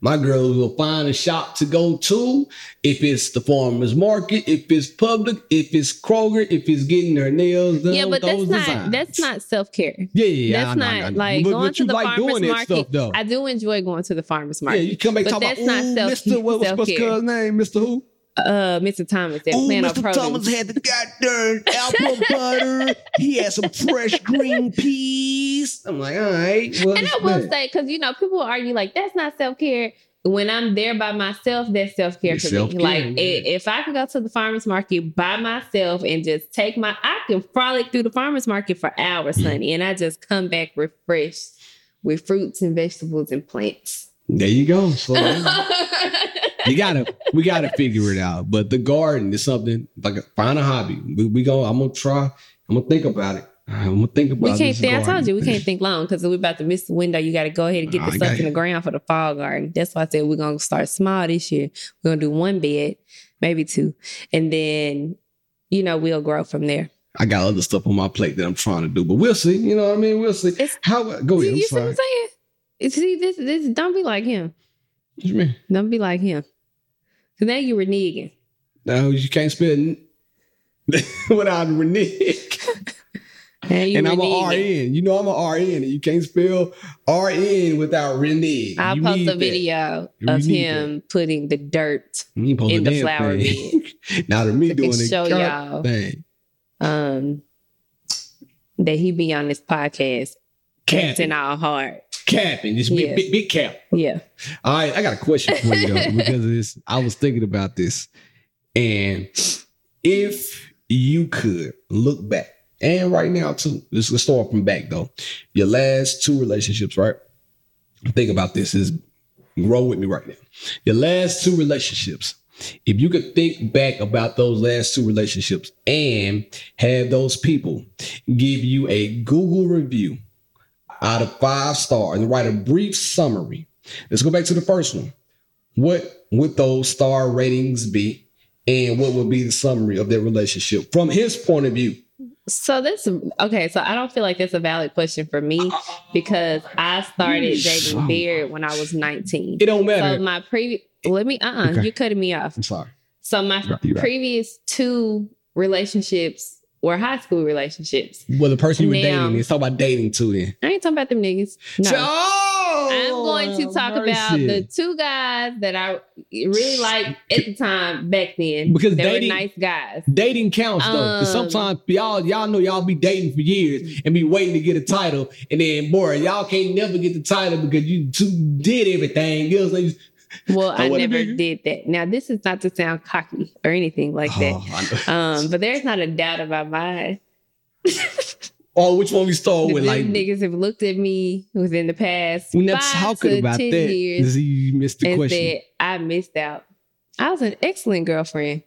B: My girl will find a shop to go to. If it's the farmer's market, if it's public, if it's Kroger, if it's getting her nails done.
C: yeah, but that's not
B: designs.
C: that's not self-care.
B: Yeah, yeah, yeah.
C: That's
B: I
C: not
B: I
C: like
B: but,
C: going
B: but
C: to the
B: like
C: farmer's
B: doing that
C: market.
B: stuff though.
C: I do enjoy going to the farmer's market.
B: yeah, you come back
C: But that's
B: about
C: not self-
B: Mr. What was
C: self-care.
B: his name? Mr. Who?
C: Uh Mr. Thomas that
B: Oh,
C: Plano
B: Mr.
C: Produce.
B: Thomas had the goddamn apple butter. He had some fresh green peas. I'm like, all right. Well,
C: And I will say, because you know, people argue like that's not self care. When I'm there by myself, that's self care for me. Like
B: yeah.
C: if I can go to the farmers market by myself and just take my, I can frolic through the farmers market for hours,
B: Mm-hmm.
C: honey, and I just come back refreshed with fruits and vegetables and plants.
B: there you go. You gotta, we gotta figure it out. But the garden is something like find a hobby. We, we go. I'm gonna try. I'm gonna think about it. I'm gonna think about.
C: we can't think. I told you we can't think long because we're about to miss the window. You got to go ahead and get
B: Oh,
C: the stuff in the ground for the fall garden. That's why I said we're gonna start small this year. We're gonna do one bed, maybe two, and then you know we'll grow from there.
B: I got other stuff on my plate that I'm trying to do, but we'll see. You know what I mean? We'll see.
C: It's-
B: How go ahead? I'm
C: you see what. I'm saying? See, this, this, don't be like him.
B: What you mean?
C: Don't be like him. Cause now you reneging.
B: No, you can't spell without renege. And I'm a. RN. You know I'm a RN, you can't spell RN without renege.
C: I'll
B: You
C: post a
B: that.
C: video of him putting the dirt
B: You ain't supposed
C: in the flower
B: thing. now to me doing it,
C: show y'all.
B: Dang.
C: um that he be on this podcast
B: Capping,
C: in our heart.
B: Capping, just big,
C: Yeah.
B: big, big cap.
C: Yeah.
B: All right, I got a question for you though, because of this. I was thinking about this, and if you could look back, and right now too, let's, let's start from back though. Your last two relationships, right? Think about this. Is roll with me right now. Your last two relationships. If you could think back about those last two relationships and have those people give you a Google review out of five stars and write a brief summary. Let's go back to the first one. What would those star ratings be? And what would be the summary of their relationship from his point of view?
C: So this okay, so I don't feel like that's a valid question for me because I started dating oh. Beard when I was 19.
B: It don't
C: So
B: matter.
C: my previous let me uh-uh,
B: Okay.
C: you're cutting me off.
B: I'm sorry.
C: So my
B: right.
C: previous two relationships were high school relationships.
B: Well, the person you were
C: Now-
B: dating, let's talk about dating too then.
C: I ain't talking about them niggas. No.
B: Oh,
C: I'm going to talk about the two guys that I really liked at the time back then.
B: Because
C: they
B: dating-
C: were nice guys.
B: Dating counts though,
C: Um,
B: sometimes y'all y'all know y'all be dating for years and be waiting to get a title, and then boy, y'all can't never get the title because you two did everything else. Like,
C: Well, I never did that. Now, this is not to sound cocky or anything like that.
B: oh, I.
C: Um, but there's not a doubt about mine.
B: oh, which one we start
C: That
B: with? Like
C: niggas have looked at me within the past
B: we never
C: five
B: talking
C: to
B: about
C: 10
B: that.
C: years
B: you missed the question.
C: said I missed out. I was an excellent girlfriend.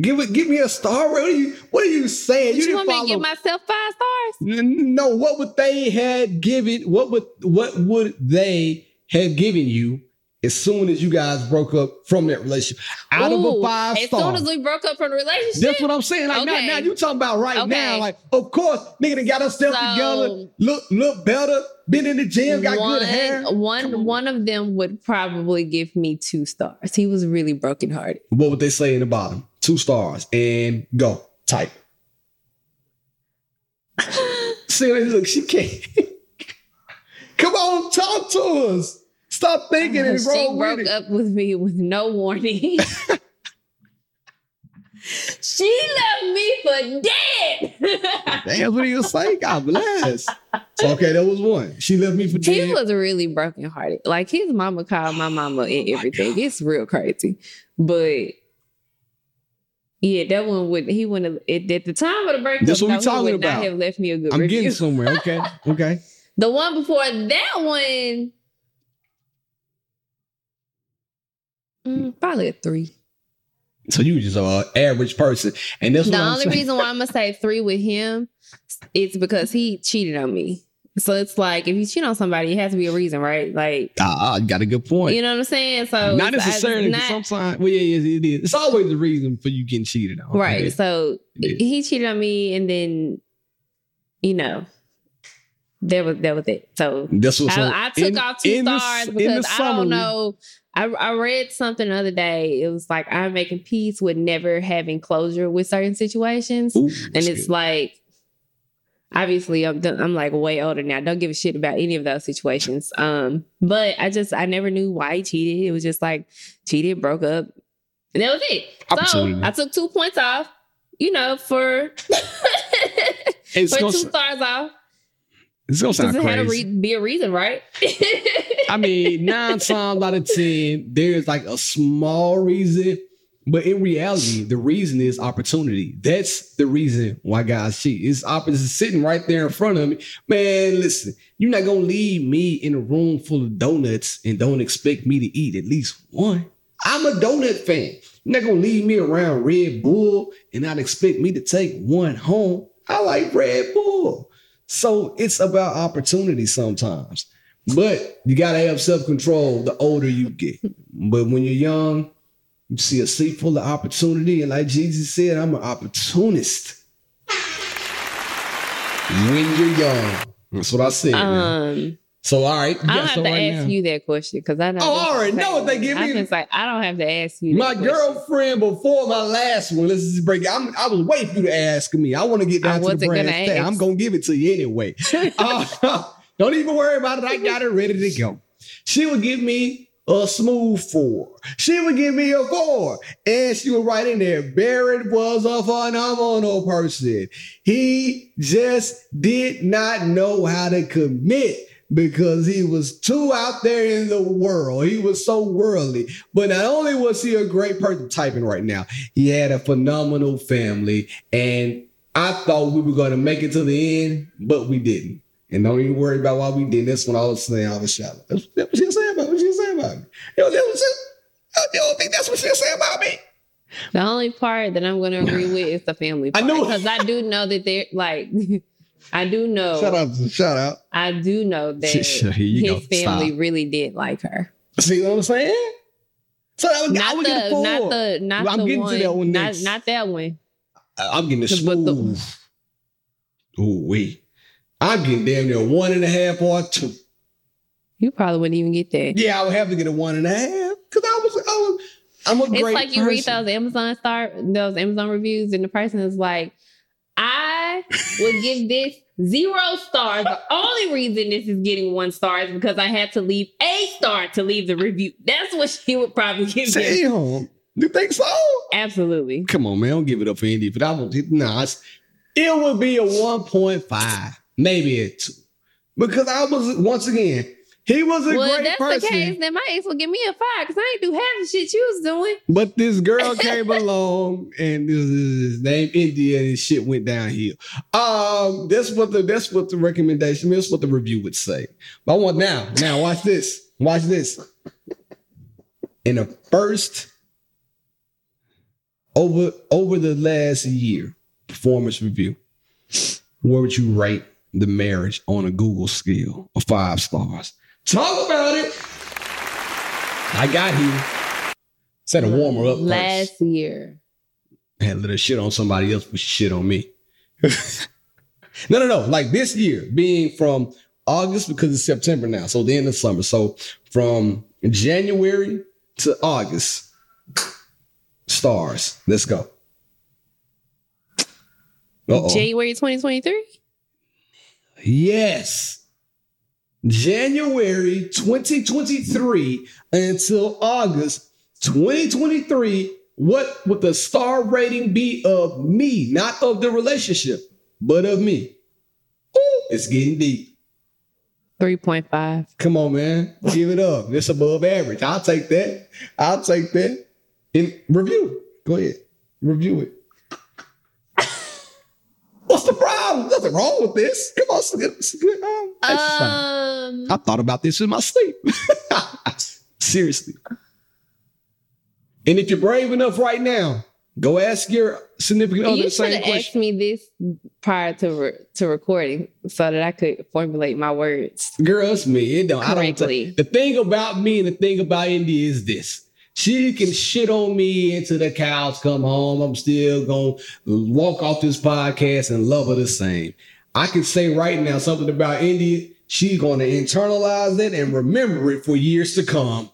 B: Give it, give me a star. What are you? What are you saying?
C: you
B: didn't
C: want me to give myself five stars?
B: No, what would they had given? What would what would they have given you as soon as you guys broke up from that relationship? Out of a
C: Ooh,
B: five
C: As
B: star.
C: soon as we broke up from the relationship,
B: That's what I'm saying. Like
C: Okay.
B: now, now you talking about right
C: Okay.
B: now. Like, of course, nigga got herself
C: So-
B: together, look look better, been in the gym, got
C: one,
B: good hair.
C: One
B: on.
C: one of them would probably give me two stars. He was really brokenhearted.
B: What would they say in the bottom? Two stars and go type. See, look, she can't. Come on, talk to us. Stop thinking uh, and
C: she
B: roll
C: broke
B: with it.
C: up with me with no warning. she left me for dead.
B: Damn, what do you say? God bless. So, okay, that was one. She left me for dead.
C: he was really brokenhearted. Like his mama called my mama oh and everything. it's real crazy. But yeah, that one would he wouldn't have at the time of the breakup.
B: That's what we
C: he
B: talking
C: would not
B: about.
C: have left me a good
B: I'm
C: review.
B: getting somewhere. Okay, okay.
C: The one before that one, mm, probably a three.
B: So you were just an average person, and that's
C: The only reason why I'm gonna say three with him is because he cheated on me. So it's like if you cheat on somebody, it has to be a reason, right? Like
B: Ah, you got a good point.
C: you know what I'm saying. So
B: not necessarily.
C: not-
B: sometimes, well, yeah, yes, it is. It's always the reason for you getting cheated on.
C: right. So he cheated on me, and then you know that was that was it. So
B: That's what's on.
C: I, I took
B: in-
C: off two stars
B: the
C: because I don't know. I, I read something the other day. It was like I'm making peace with never having closure with certain situations,
B: Ooh,
C: and it's
B: good.
C: like obviously I'm I'm like way older now. Don't give a shit about any of those situations. Um, but I just I never knew why he cheated. It was just like cheated, broke up, and that was it. So I took two points off. You know, for for two stars off.
B: It's gonna sound
C: it had to re- be a reason, right?
B: I mean, nine times out of ten, there's like a small reason, but in reality, the reason is opportunity. That's the reason why guys cheat. It's opposite sitting right there in front of me. Man, listen, you're not gonna leave me in a room full of donuts and don't expect me to eat at least one. I'm a donut fan. You're not gonna leave me around Red Bull and not expect me to take one home. I like Red Bull. So it's about opportunity sometimes. But you gotta have self-control the older you get. But when you're young, You see a sea full of opportunity, and like Jesus said, I'm an opportunist. When you're young, that's what I said.
C: Um,
B: So all right,
C: I don't have
B: so
C: to
B: right
C: ask
B: now-
C: you that question because I don't.
B: Oh, I already know what they give
C: I
B: me.
C: was like, I don't have to ask you.
B: My
C: question.
B: girlfriend before my last one. Let's just break it. I'm, I was waiting for you to ask me. I want to get
C: I
B: down to the
C: wasn't
B: brass
C: gonna ask.
B: I'm gonna give it to you anyway. Uh, don't even worry about it. I got it ready to go. She would give me a smooth four. She would give me a four, and she would write in there. Barrett was a phenomenal person. He just did not know how to commit because he was too out there in the world. He was so worldly. But not only was he a great person typing right now, he had a phenomenal family. And I thought we were going to make it to the end, but we didn't. And don't even worry about why we didn't. That's when I was saying I was shallow. That's, what she saying about me. what she saying about me. You know, that was just, you don't think that's what she saying about me?
C: The only part that I'm going to agree with is the family.
B: I
C: Part,
B: knew it.
C: because I do know that they're like. I do know.
B: Shout out, shout out.
C: I do know that
B: Here you
C: his
B: go.
C: family
B: Stop.
C: really did like her.
B: See what I'm saying? So that was, I
C: Not
B: would get a
C: the,
B: four.
C: not the, not
B: Well, I'm
C: the
B: getting to that one
C: not,
B: next.
C: not that one.
B: I'm getting a
C: But the-
B: smooth. Ooh, wait. I'm getting damn near one and a half or two.
C: You probably wouldn't even get that.
B: Yeah, I would have to get a one and a half because I was, I was, I'm a
C: It's
B: great It's
C: like you read those Amazon star those Amazon reviews, and the person is like, I would give this zero stars. The only reason this is getting one star is because I had to leave a star to leave the review. That's what she would probably give.
B: Damn, you think so?
C: Absolutely.
B: Come on, man, don't give it up for Indy. But I would, nah, it would be a 1.5, maybe a two, because I was once again, he was a
C: Well, if
B: great
C: that's
B: person.
C: the case, then my ex would give me a five because I ain't do half the shit you was doing.
B: But this girl came along and this is his name India and shit went downhill. Um, that's what the that's what the recommendation, that's what the review would say. But I want now, now watch this. Watch this. In the first over over the last year performance review, where would you rate the marriage on a Google scale of five stars? Talk about it. I got here. Set a warmer up. first.
C: Last year.
B: had a little shit on somebody else, but shit on me. no, no, no. Like this year, being from August because it's September now, so the end of summer. So from January to August, stars. Let's go. Uh-oh.
C: January 2023?
B: Yes. January 2023 until August 2023. What would the star rating be of me? Not of the relationship, but of me. Ooh, it's getting deep.
C: 3.5.
B: Come on, man. Give it up. It's above average. I'll take that. I'll take that. In review. Go ahead. Review it. What's the? Nothing wrong with this. Come on, it's good, um.
C: Um,
B: I thought about this in my sleep. Seriously. And if you're brave enough right now, go ask your significant other
C: you
B: the
C: should
B: same
C: have asked
B: question.
C: me this prior to re- to recording so that I could formulate my words.
B: Girl, it's me. It don't. I don't.
C: Correctly.
B: the thing about me and the thing about Indy is this. She can shit on me until the cows come home. I'm still gonna walk off this podcast and love her the same. I can say right now something about Indy. She's gonna internalize it and remember it for years to come.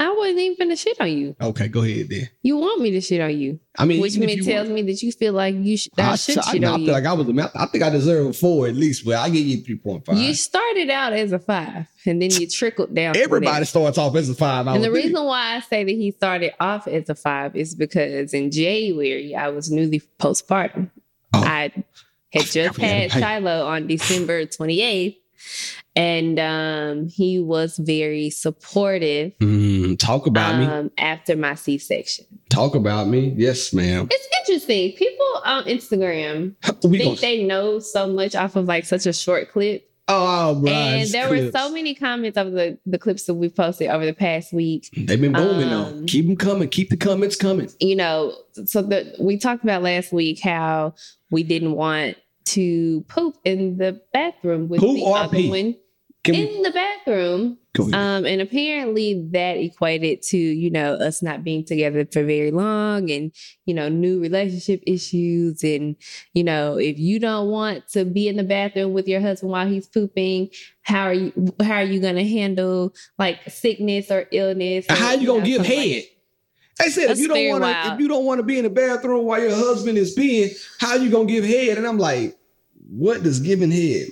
C: I wasn't even gonna shit on you.
B: Okay, go ahead then.
C: You want me to shit on you,
B: I mean,
C: which means tells
B: want-
C: me that you feel like you sh- I, should
B: I,
C: shit
B: I
C: on
B: feel
C: you.
B: like I was. I think I deserve a four at least, but I give you three point five.
C: you started out as a five, and then you trickled down.
B: Everybody starts off as a five. I
C: And the reason why I say that he started off as a five is because in January I was newly postpartum.
B: Oh.
C: I had just
B: had a.
C: Shiloh on December 28th, and um, he was very supportive
B: Mm, talk about me.
C: um, after my C section.
B: Talk about me. Yes, ma'am.
C: It's interesting. People on Instagram
B: We
C: think
B: gonna,
C: they know so much off of like such a short clip.
B: oh, bro.
C: and there were so many comments of the, the clips that we posted over the past week
B: They've been booming
C: um,
B: though. Keep them coming. Keep the comments coming.
C: you know, so that we talked about last week how we didn't want to poop in the bathroom with
B: Poop
C: the other
B: pee?
C: one.
B: Can we
C: in the bathroom. Um, and apparently that equated to, you know, us not being together for very long and, you know, new relationship issues. And, you know, if you don't want to be in the bathroom with your husband while he's pooping, how are you how are you gonna handle like sickness or illness? or,
B: How you gonna
C: know,
B: give
C: something like
B: head? They said if you don't want to, if you don't want to be in the bathroom while your husband is peeing, how are you gonna give head? And I'm like, what does giving head?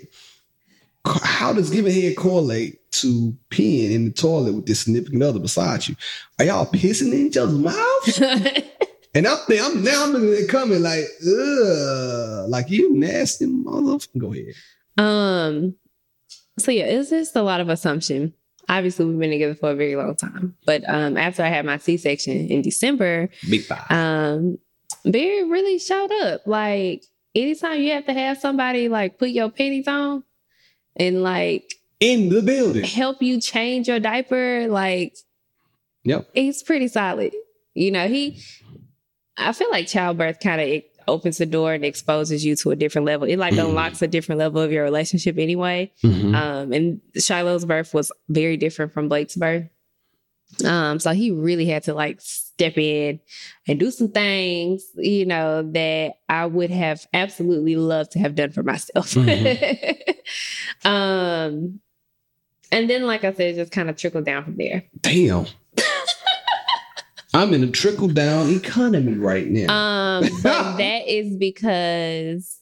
B: How does giving head correlate to peeing in the toilet with this significant other beside you? Are y'all pissing in each other's mouths? And I'm, I'm now I'm looking at coming like, ugh, like you nasty motherfucker. Go ahead.
C: Um. So yeah, it's just a lot of assumption. Obviously, we've been together for a very long time, but um, after I had my C section in December,
B: Big five.
C: um, Barry really showed up. Like anytime you have to have somebody like put your panties on and like
B: in the building.
C: help you change your diaper, like
B: Yep.
C: he's pretty solid. You know, he I feel like childbirth kind of opens the door and exposes you to a different level. It like
B: Mhm.
C: unlocks a different level of your relationship anyway.
B: Mhm.
C: Um, and Shiloh's birth was very different from Blake's birth. Um, so he really had to like step in and do some things, you know, that I would have absolutely loved to have done for myself. um, and then, like I said, just kind of trickled down from there.
B: Damn. I'm in a trickle down economy right now.
C: Um, but that is because,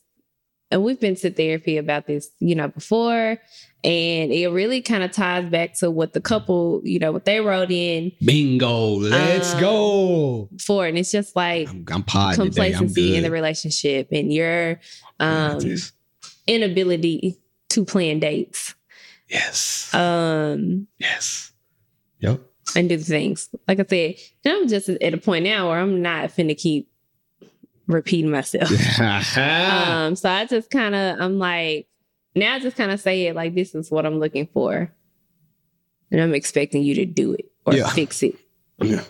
C: and we've been to therapy about this, you know, before, and it really kind of ties back to what the couple, you know, what they wrote in
B: Bingo. Let's
C: Um,
B: go.
C: for, and it's just like
B: I'm, I'm
C: complacency in the relationship and your um inability to plan dates,
B: yes.
C: um,
B: yes. Yep.
C: and do things. Like I said, I'm just at a point now where I'm not finna keep repeating myself. Um, so I just kind of, I'm like, now I just kind of say it like, this is what I'm looking for. And I'm expecting you to do it or
B: Yeah.
C: fix it.
B: yeah.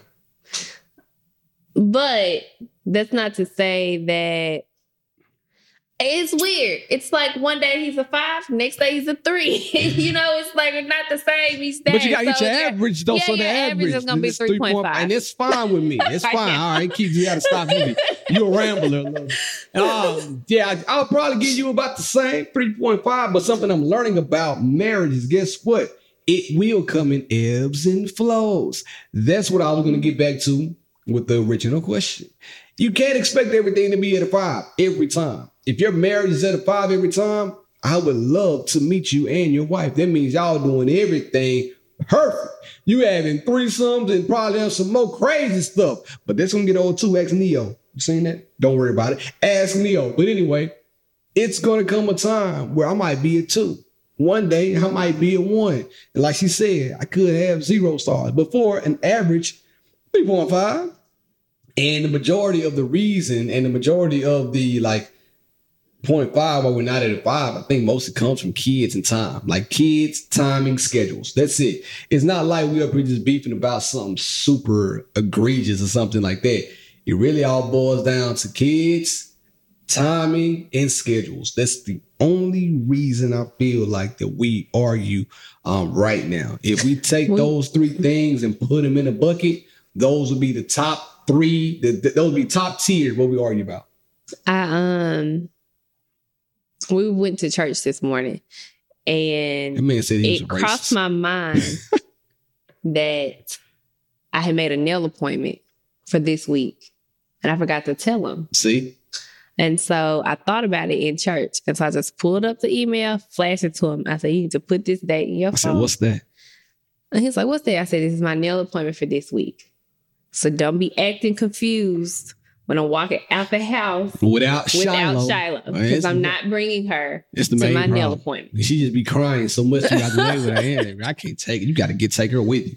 C: But that's not to say that it's weird. It's like one day he's a five, next day he's a three. you know, it's like not the same each day.
B: But you gotta get your average though.
C: yeah,
B: so the
C: your average
B: average,
C: is gonna be
B: is 3.5,
C: 3.5.
B: and it's fine with me. It's fine. All right, keep you gotta stop me. You're a rambler. a. Um, yeah, I- I'll probably give you about the same 3.5, but something I'm learning about marriage is guess what? It will come in ebbs and flows. That's what I was gonna get back to with the original question. You can't expect everything to be at a five every time. If your marriage is at a five every time, I would love to meet you and your wife. That means y'all doing everything perfect. You having threesomes and probably have some more crazy stuff. But this gonna get old too. Ask Neo. You seen that? Don't worry about it. Ask Neo. But anyway, it's gonna come a time where I might be a two. One day I might be a one. And like she said, I could have zero stars. Before an average 3.5. And the majority of the reason and the majority of the like 0.5 why we're not at a five, I think mostly comes from kids and time. Like kids, timing, schedules. That's it. It's not like we up here just beefing about something super egregious or something like that. It really all boils down to kids, timing, and schedules. That's the only reason I feel like that we argue um, right now. If we take those three things and put them in a bucket, those would be the top three. The, the- those would be top tier what we argue about.
C: I um we went to church this morning and
B: man said he
C: it crossed my mind that I had made a nail appointment for this week and I forgot to tell him.
B: See,
C: And so I thought about it in church. And so I just pulled up the email, flashed it to him. I said, You need to put this date in your
B: I said, "What's that?"
C: and he's like, What's that? I said, This is my nail appointment for this week. So don't be acting confused when I'm walking out the house
B: Without
C: without
B: Shiloh,
C: Shiloh. Because I'm
B: the-
C: not bringing her
B: it's the
C: to
B: main
C: my nail appointment.
B: She just be crying so much. You got to with her hand. I can't take it. You got to get take her with you.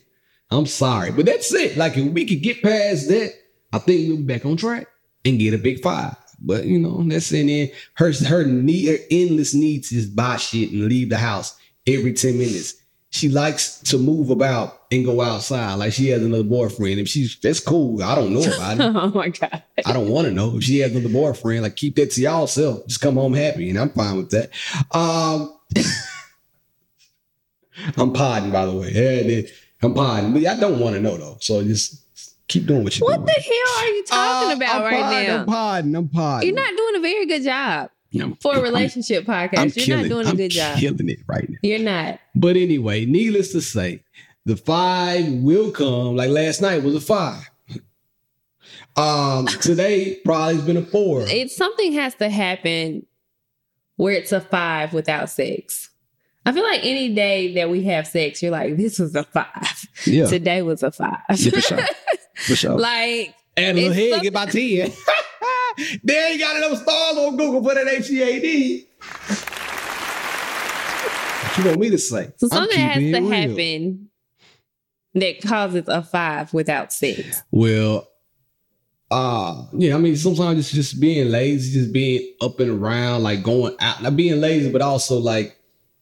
B: I'm sorry, but that's it. Like if we could get past that, I think we'll be back on track and get a big five. But you know, that's in there. Her her need her endless needs is buy shit and leave the house every 10 minutes. She likes to move about and go outside like she has another boyfriend. If she's that's cool. I don't know about it.
C: oh my God.
B: I don't want to know if she has another boyfriend. Like keep that to y'all self. Just come home happy, and I'm fine with that. Um, I'm podding, by the way. Yeah. I'm podding. But I don't want to know though. So just keep doing what you're
C: What
B: doing.
C: the hell are you talking
B: Uh,
C: about
B: I'm
C: right
B: podding,
C: now?
B: I'm podding. I'm podding.
C: You're not doing a very good job
B: I'm-
C: for a
B: I'm-
C: relationship podcast.
B: I'm
C: You're
B: killing,
C: not doing a
B: I'm
C: good job.
B: killing it right now.
C: You're not.
B: But anyway, needless to say, the five will come. Like last night was a five. Um, today probably has been a four.
C: It's something has to happen where it's a five without sex. I feel like any day that we have sex, you're like, this was a five.
B: Yeah,
C: Today was a five.
B: Yeah, for sure. for sure.
C: like,
B: Add a little head,
C: something-
B: get my ten. they ain't got enough stars on Google for that H-E-A-D. What you want me to say?
C: so something has to
B: real.
C: happen that causes a five without six.
B: Well, uh, yeah, I mean, sometimes it's just being lazy, just being up and around, like going out, not being lazy, but also like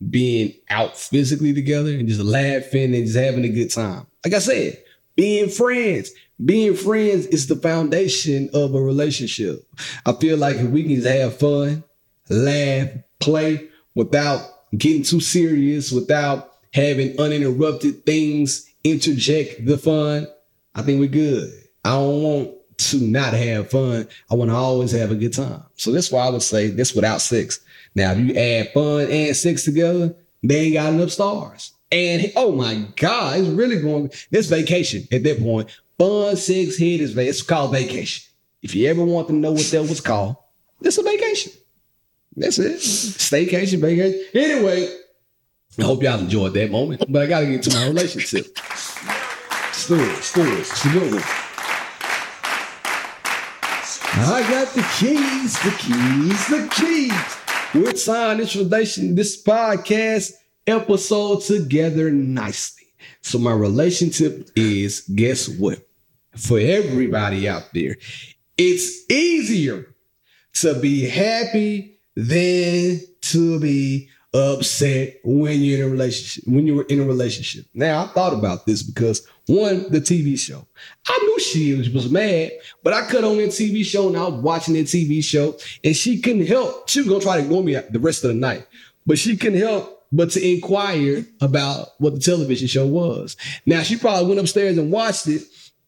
B: being out physically together and just laughing and just having a good time. Like I said, being friends. Being friends is the foundation of a relationship. I feel like if we can have fun, laugh, play without getting too serious, without having uninterrupted things interject the fun, I think we're good. I don't want to not have fun. I want to always have a good time. So that's why I would say this without sex. Now, if you add fun and sex together, they ain't got enough stars. And oh my God, it's really going, this vacation at that point. Fun, sex, hit is it's called vacation. If you ever want to know what that was called, it's a vacation. That's it. Staycation, vacation. Anyway, I hope y'all enjoyed that moment, but I gotta get to my relationship. Do it. It's. I got the keys, the keys, the keys. We're tying this relation, this podcast episode together nicely. So my relationship is, guess what? For everybody out there, it's easier to be happy than to be upset when you're in a relationship. When you're in a relationship. Now I thought about this because one, the TV show. I knew she was mad, but I cut on that TV show and I was watching that TV show, and she couldn't help. She was gonna try to ignore me the rest of the night, but she couldn't help but to inquire about what the television show was. Now she probably went upstairs and watched it.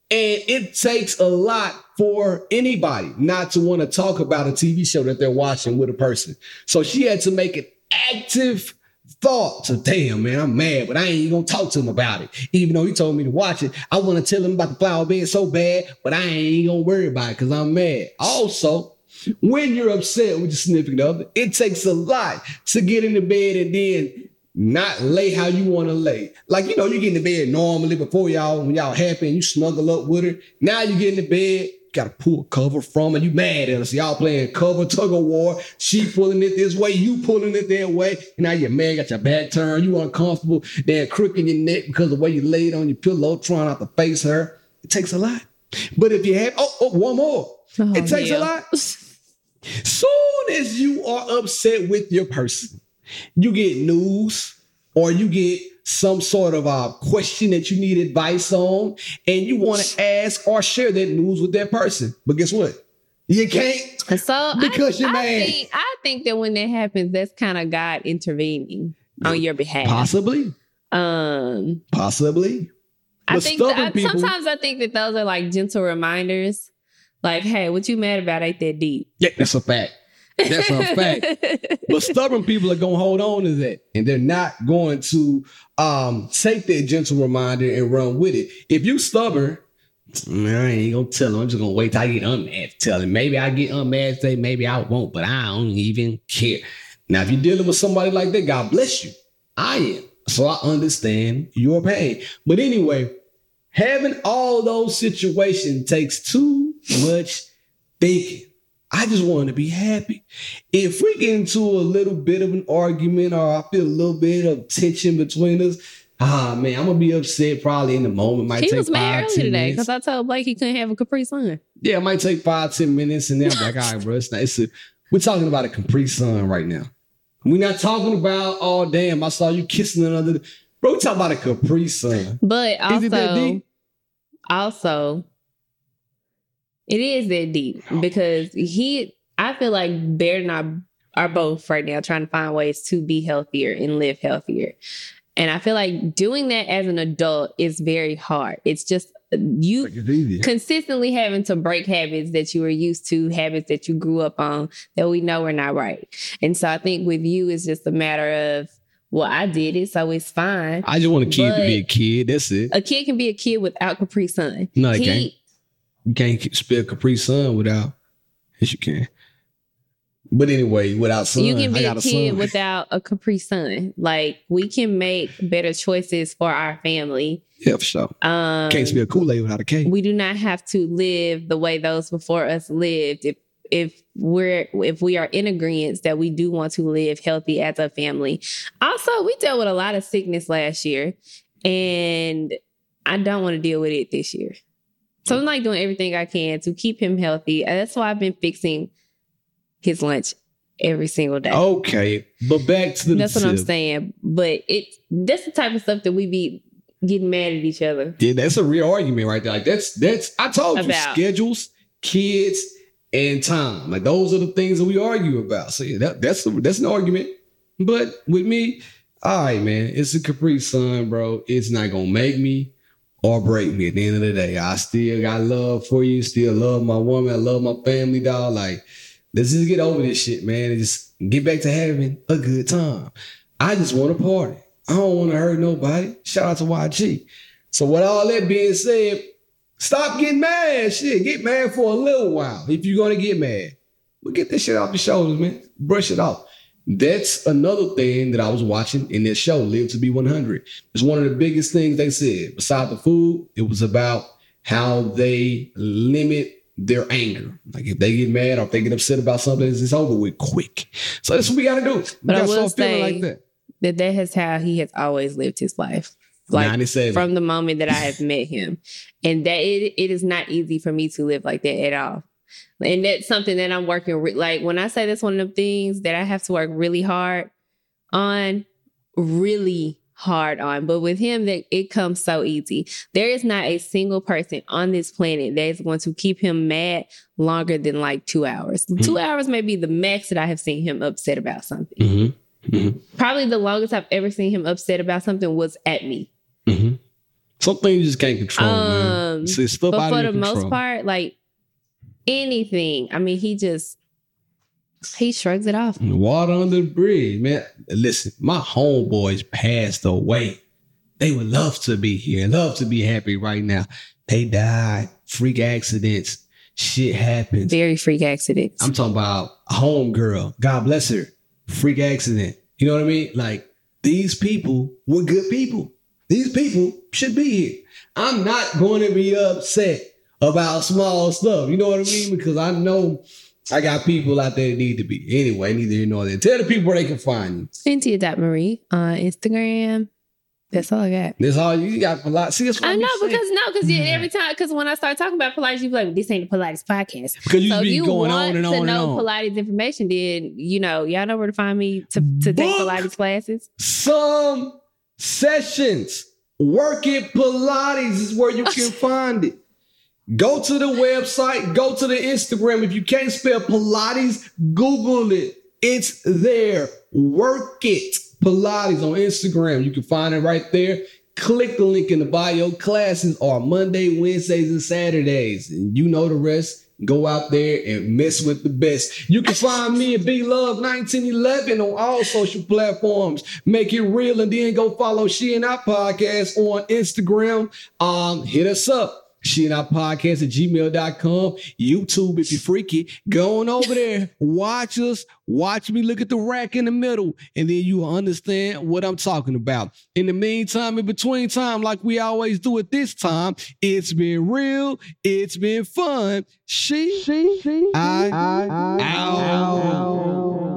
B: And it takes a lot for anybody not to want to talk about a TV show that they're watching with a person. So she had to make an active thought to, damn, man, I'm mad, but I ain't gonna talk to him about it. Even though he told me to watch it, I want to tell him about the flower bed so bad, but I ain't gonna worry about it because I'm mad. Also, when you're upset with your significant other, it takes a lot to get into bed and then not lay how you want to lay. Like, you know, you get in the bed normally before y'all, when y'all happy and you snuggle up with her. Now you get in the bed, gotta pull a cover from her. You mad at us. Y'all playing cover tug of war. She pulling it this way, you pulling it that way. And now you're mad, got your back turned, you uncomfortable, then crook in your neck because of the way you laid on your pillow, trying not to face her. It takes a lot. But if you have, oh, oh one more.
C: Oh,
B: it takes
C: yeah.
B: a lot. Soon as you are upset with your person, you get news or you get some sort of a question that you need advice on, and you want to ask or share that news with that person. But guess what? You can't.
C: So
B: Because
C: I,
B: you're
C: I
B: mad.
C: Think, I think that when that happens, that's kind of God intervening on your behalf.
B: Possibly.
C: Um,
B: Possibly.
C: I
B: But
C: think
B: stubborn
C: I,
B: people-
C: sometimes I think that those are like gentle reminders. Like, hey, what you mad about ain't that deep.
B: Yeah, that's a fact. That's a fact. But stubborn people are gonna hold on to that, and they're not going to um take that gentle reminder and run with it. If you stubborn, man, I ain't gonna tell him. I'm just gonna wait till I get unmad to tell him. Maybe I get unmad today, maybe I won't, but I don't even care. Now, if you're dealing with somebody like that, God bless you. I am. So I understand your pain. But anyway, having all those situations takes too much thinking. I just want to be happy. If we get into a little bit of an argument or I feel a little bit of tension between us, ah man, I'm gonna be upset probably in the moment. Might
C: he
B: take
C: was mad earlier today because I told Blake he couldn't have a Capri Sun.
B: Yeah, it might take five, ten minutes, and then I'm like, all right, bro, it's not. It's a, we're talking about a Capri Sun right now. We're not talking about, oh damn, I saw you kissing another. Bro, we talking about a Capri Sun.
C: But
B: Is it that
C: also, also, it is that deep because he. I feel like Bear and I are both right now trying to find ways to be healthier and live healthier. And I feel like doing that as an adult is very hard. It's just you
B: it's
C: consistently having to break habits that you were used to, habits that you grew up on that we know are not right. And so I think with you, it's just a matter of, well, I did it, so it's fine.
B: I just want a kid to be a kid. That's it.
C: A kid can be a kid without Capri Sun.
B: No, they
C: He-
B: can't. You can't spell Capri Sun without. Yes, you can. But anyway, without sun,
C: you can be a kid without a Capri Sun. Like we can make better choices for our family.
B: yeah, for sure.
C: Um,
B: Can't spell Kool Aid without a K.
C: we do not have to live the way those before us lived. If if we're if we are in agreement that we do want to live healthy as a family. Also, we dealt with a lot of sickness last year, and I don't want to deal with it this year. So I'm like doing everything I can to keep him healthy. And That's why I've been fixing his lunch every single day.
B: Okay, but back to the.
C: That's what I'm saying. But it that's the type of stuff that we be getting mad at each other.
B: Yeah, that's a real argument right there. Like that's that's I told you
C: About.
B: schedules, kids, and time. Like those are the things that we argue about. So yeah, that, that's a, that's an argument. But with me, all right, man, it's a Capri Sun, bro. It's not gonna make me or break me. At the end of the day, I still got love for you. Still love my woman. I love my family, dog. Like let's just get over this shit, man, and just get back to having a good time. I just want to party. I don't want to hurt nobody. Shout out to YG. So with all that being said, stop getting mad. Shit, get mad for a little while if you're gonna get mad. But get this shit off your shoulders, man. Brush it off. That's another thing that I was watching in this show, Live to Be 100. It's one of the biggest things they said. Beside the food, it was about how they limit their anger. Like if they get mad or if they get upset about something, it's, over with quick. So that's what we gotta do. We
C: But I will say-
B: like that.
C: That that is how he has always lived his life. Like
B: 97.
C: from the moment that I have met him. And that it, it is not easy for me to live like that at all. And that's something that I'm working re- like when I say that's one of the things that I have to work really hard on, really hard on. But with him, that it comes so easy. There is not a single person on this planet that is going to keep him mad longer than like two hours. Two hours may be the max that I have seen him upset about something.
B: Mhm. Mhm.
C: Probably the longest I've ever seen him upset about something was at me.
B: Mm-hmm. Something you just can't control, man.
C: Um,
B: It's, it's
C: but for the
B: your
C: most part, like anything, I mean, he just he shrugs it off.
B: Mm, water under the bridge, man. Listen, my homeboys passed away. They would love to be here, love to be happy right now. They died, freak accidents, shit happens.
C: Very freak accidents.
B: I'm talking about a home girl. God bless her. Freak accident. You know what I mean? Like these people were good people. These people should be here. I'm not going to be upset about small stuff. You know what I mean? Because I know I got people out there that need to be. Anyway, neither here nor there. Tell the people where they can find you.
C: India Dot Marie on Instagram. That's all I got.
B: That's all you got lot. See, that's what
C: I know
B: saying.
C: because no, because every time because when I start talking about Pilates, you be like, "This ain't the Pilates podcast."
B: because you
C: so
B: be
C: you
B: going
C: want
B: on and on
C: to
B: and
C: know
B: on.
C: Pilates information, then you know y'all know where to find me to to take Pilates classes.
B: Some sessions. Work it Pilates is where you can find it. Go to the website, go to the Instagram. If you can't spell Pilates, Google it. It's there. Work it Pilates on Instagram. You can find it right there. Click the link in the bio. Classes are Monday, Wednesdays, and Saturdays. And you know the rest. Go out there and mess with the best. You can find me at B Love 1911 on all social platforms. Make it real and then go follow She and I podcast on Instagram. Um, hit us up. She and I podcast at gmail.com. YouTube, if you're freaky, go on over there. Watch us. Watch me look at the rack in the middle, and then you understand what I'm talking about. In the meantime, in between time, like we always do at this time, it's been real. It's been fun. She, she, she I, I, I, out.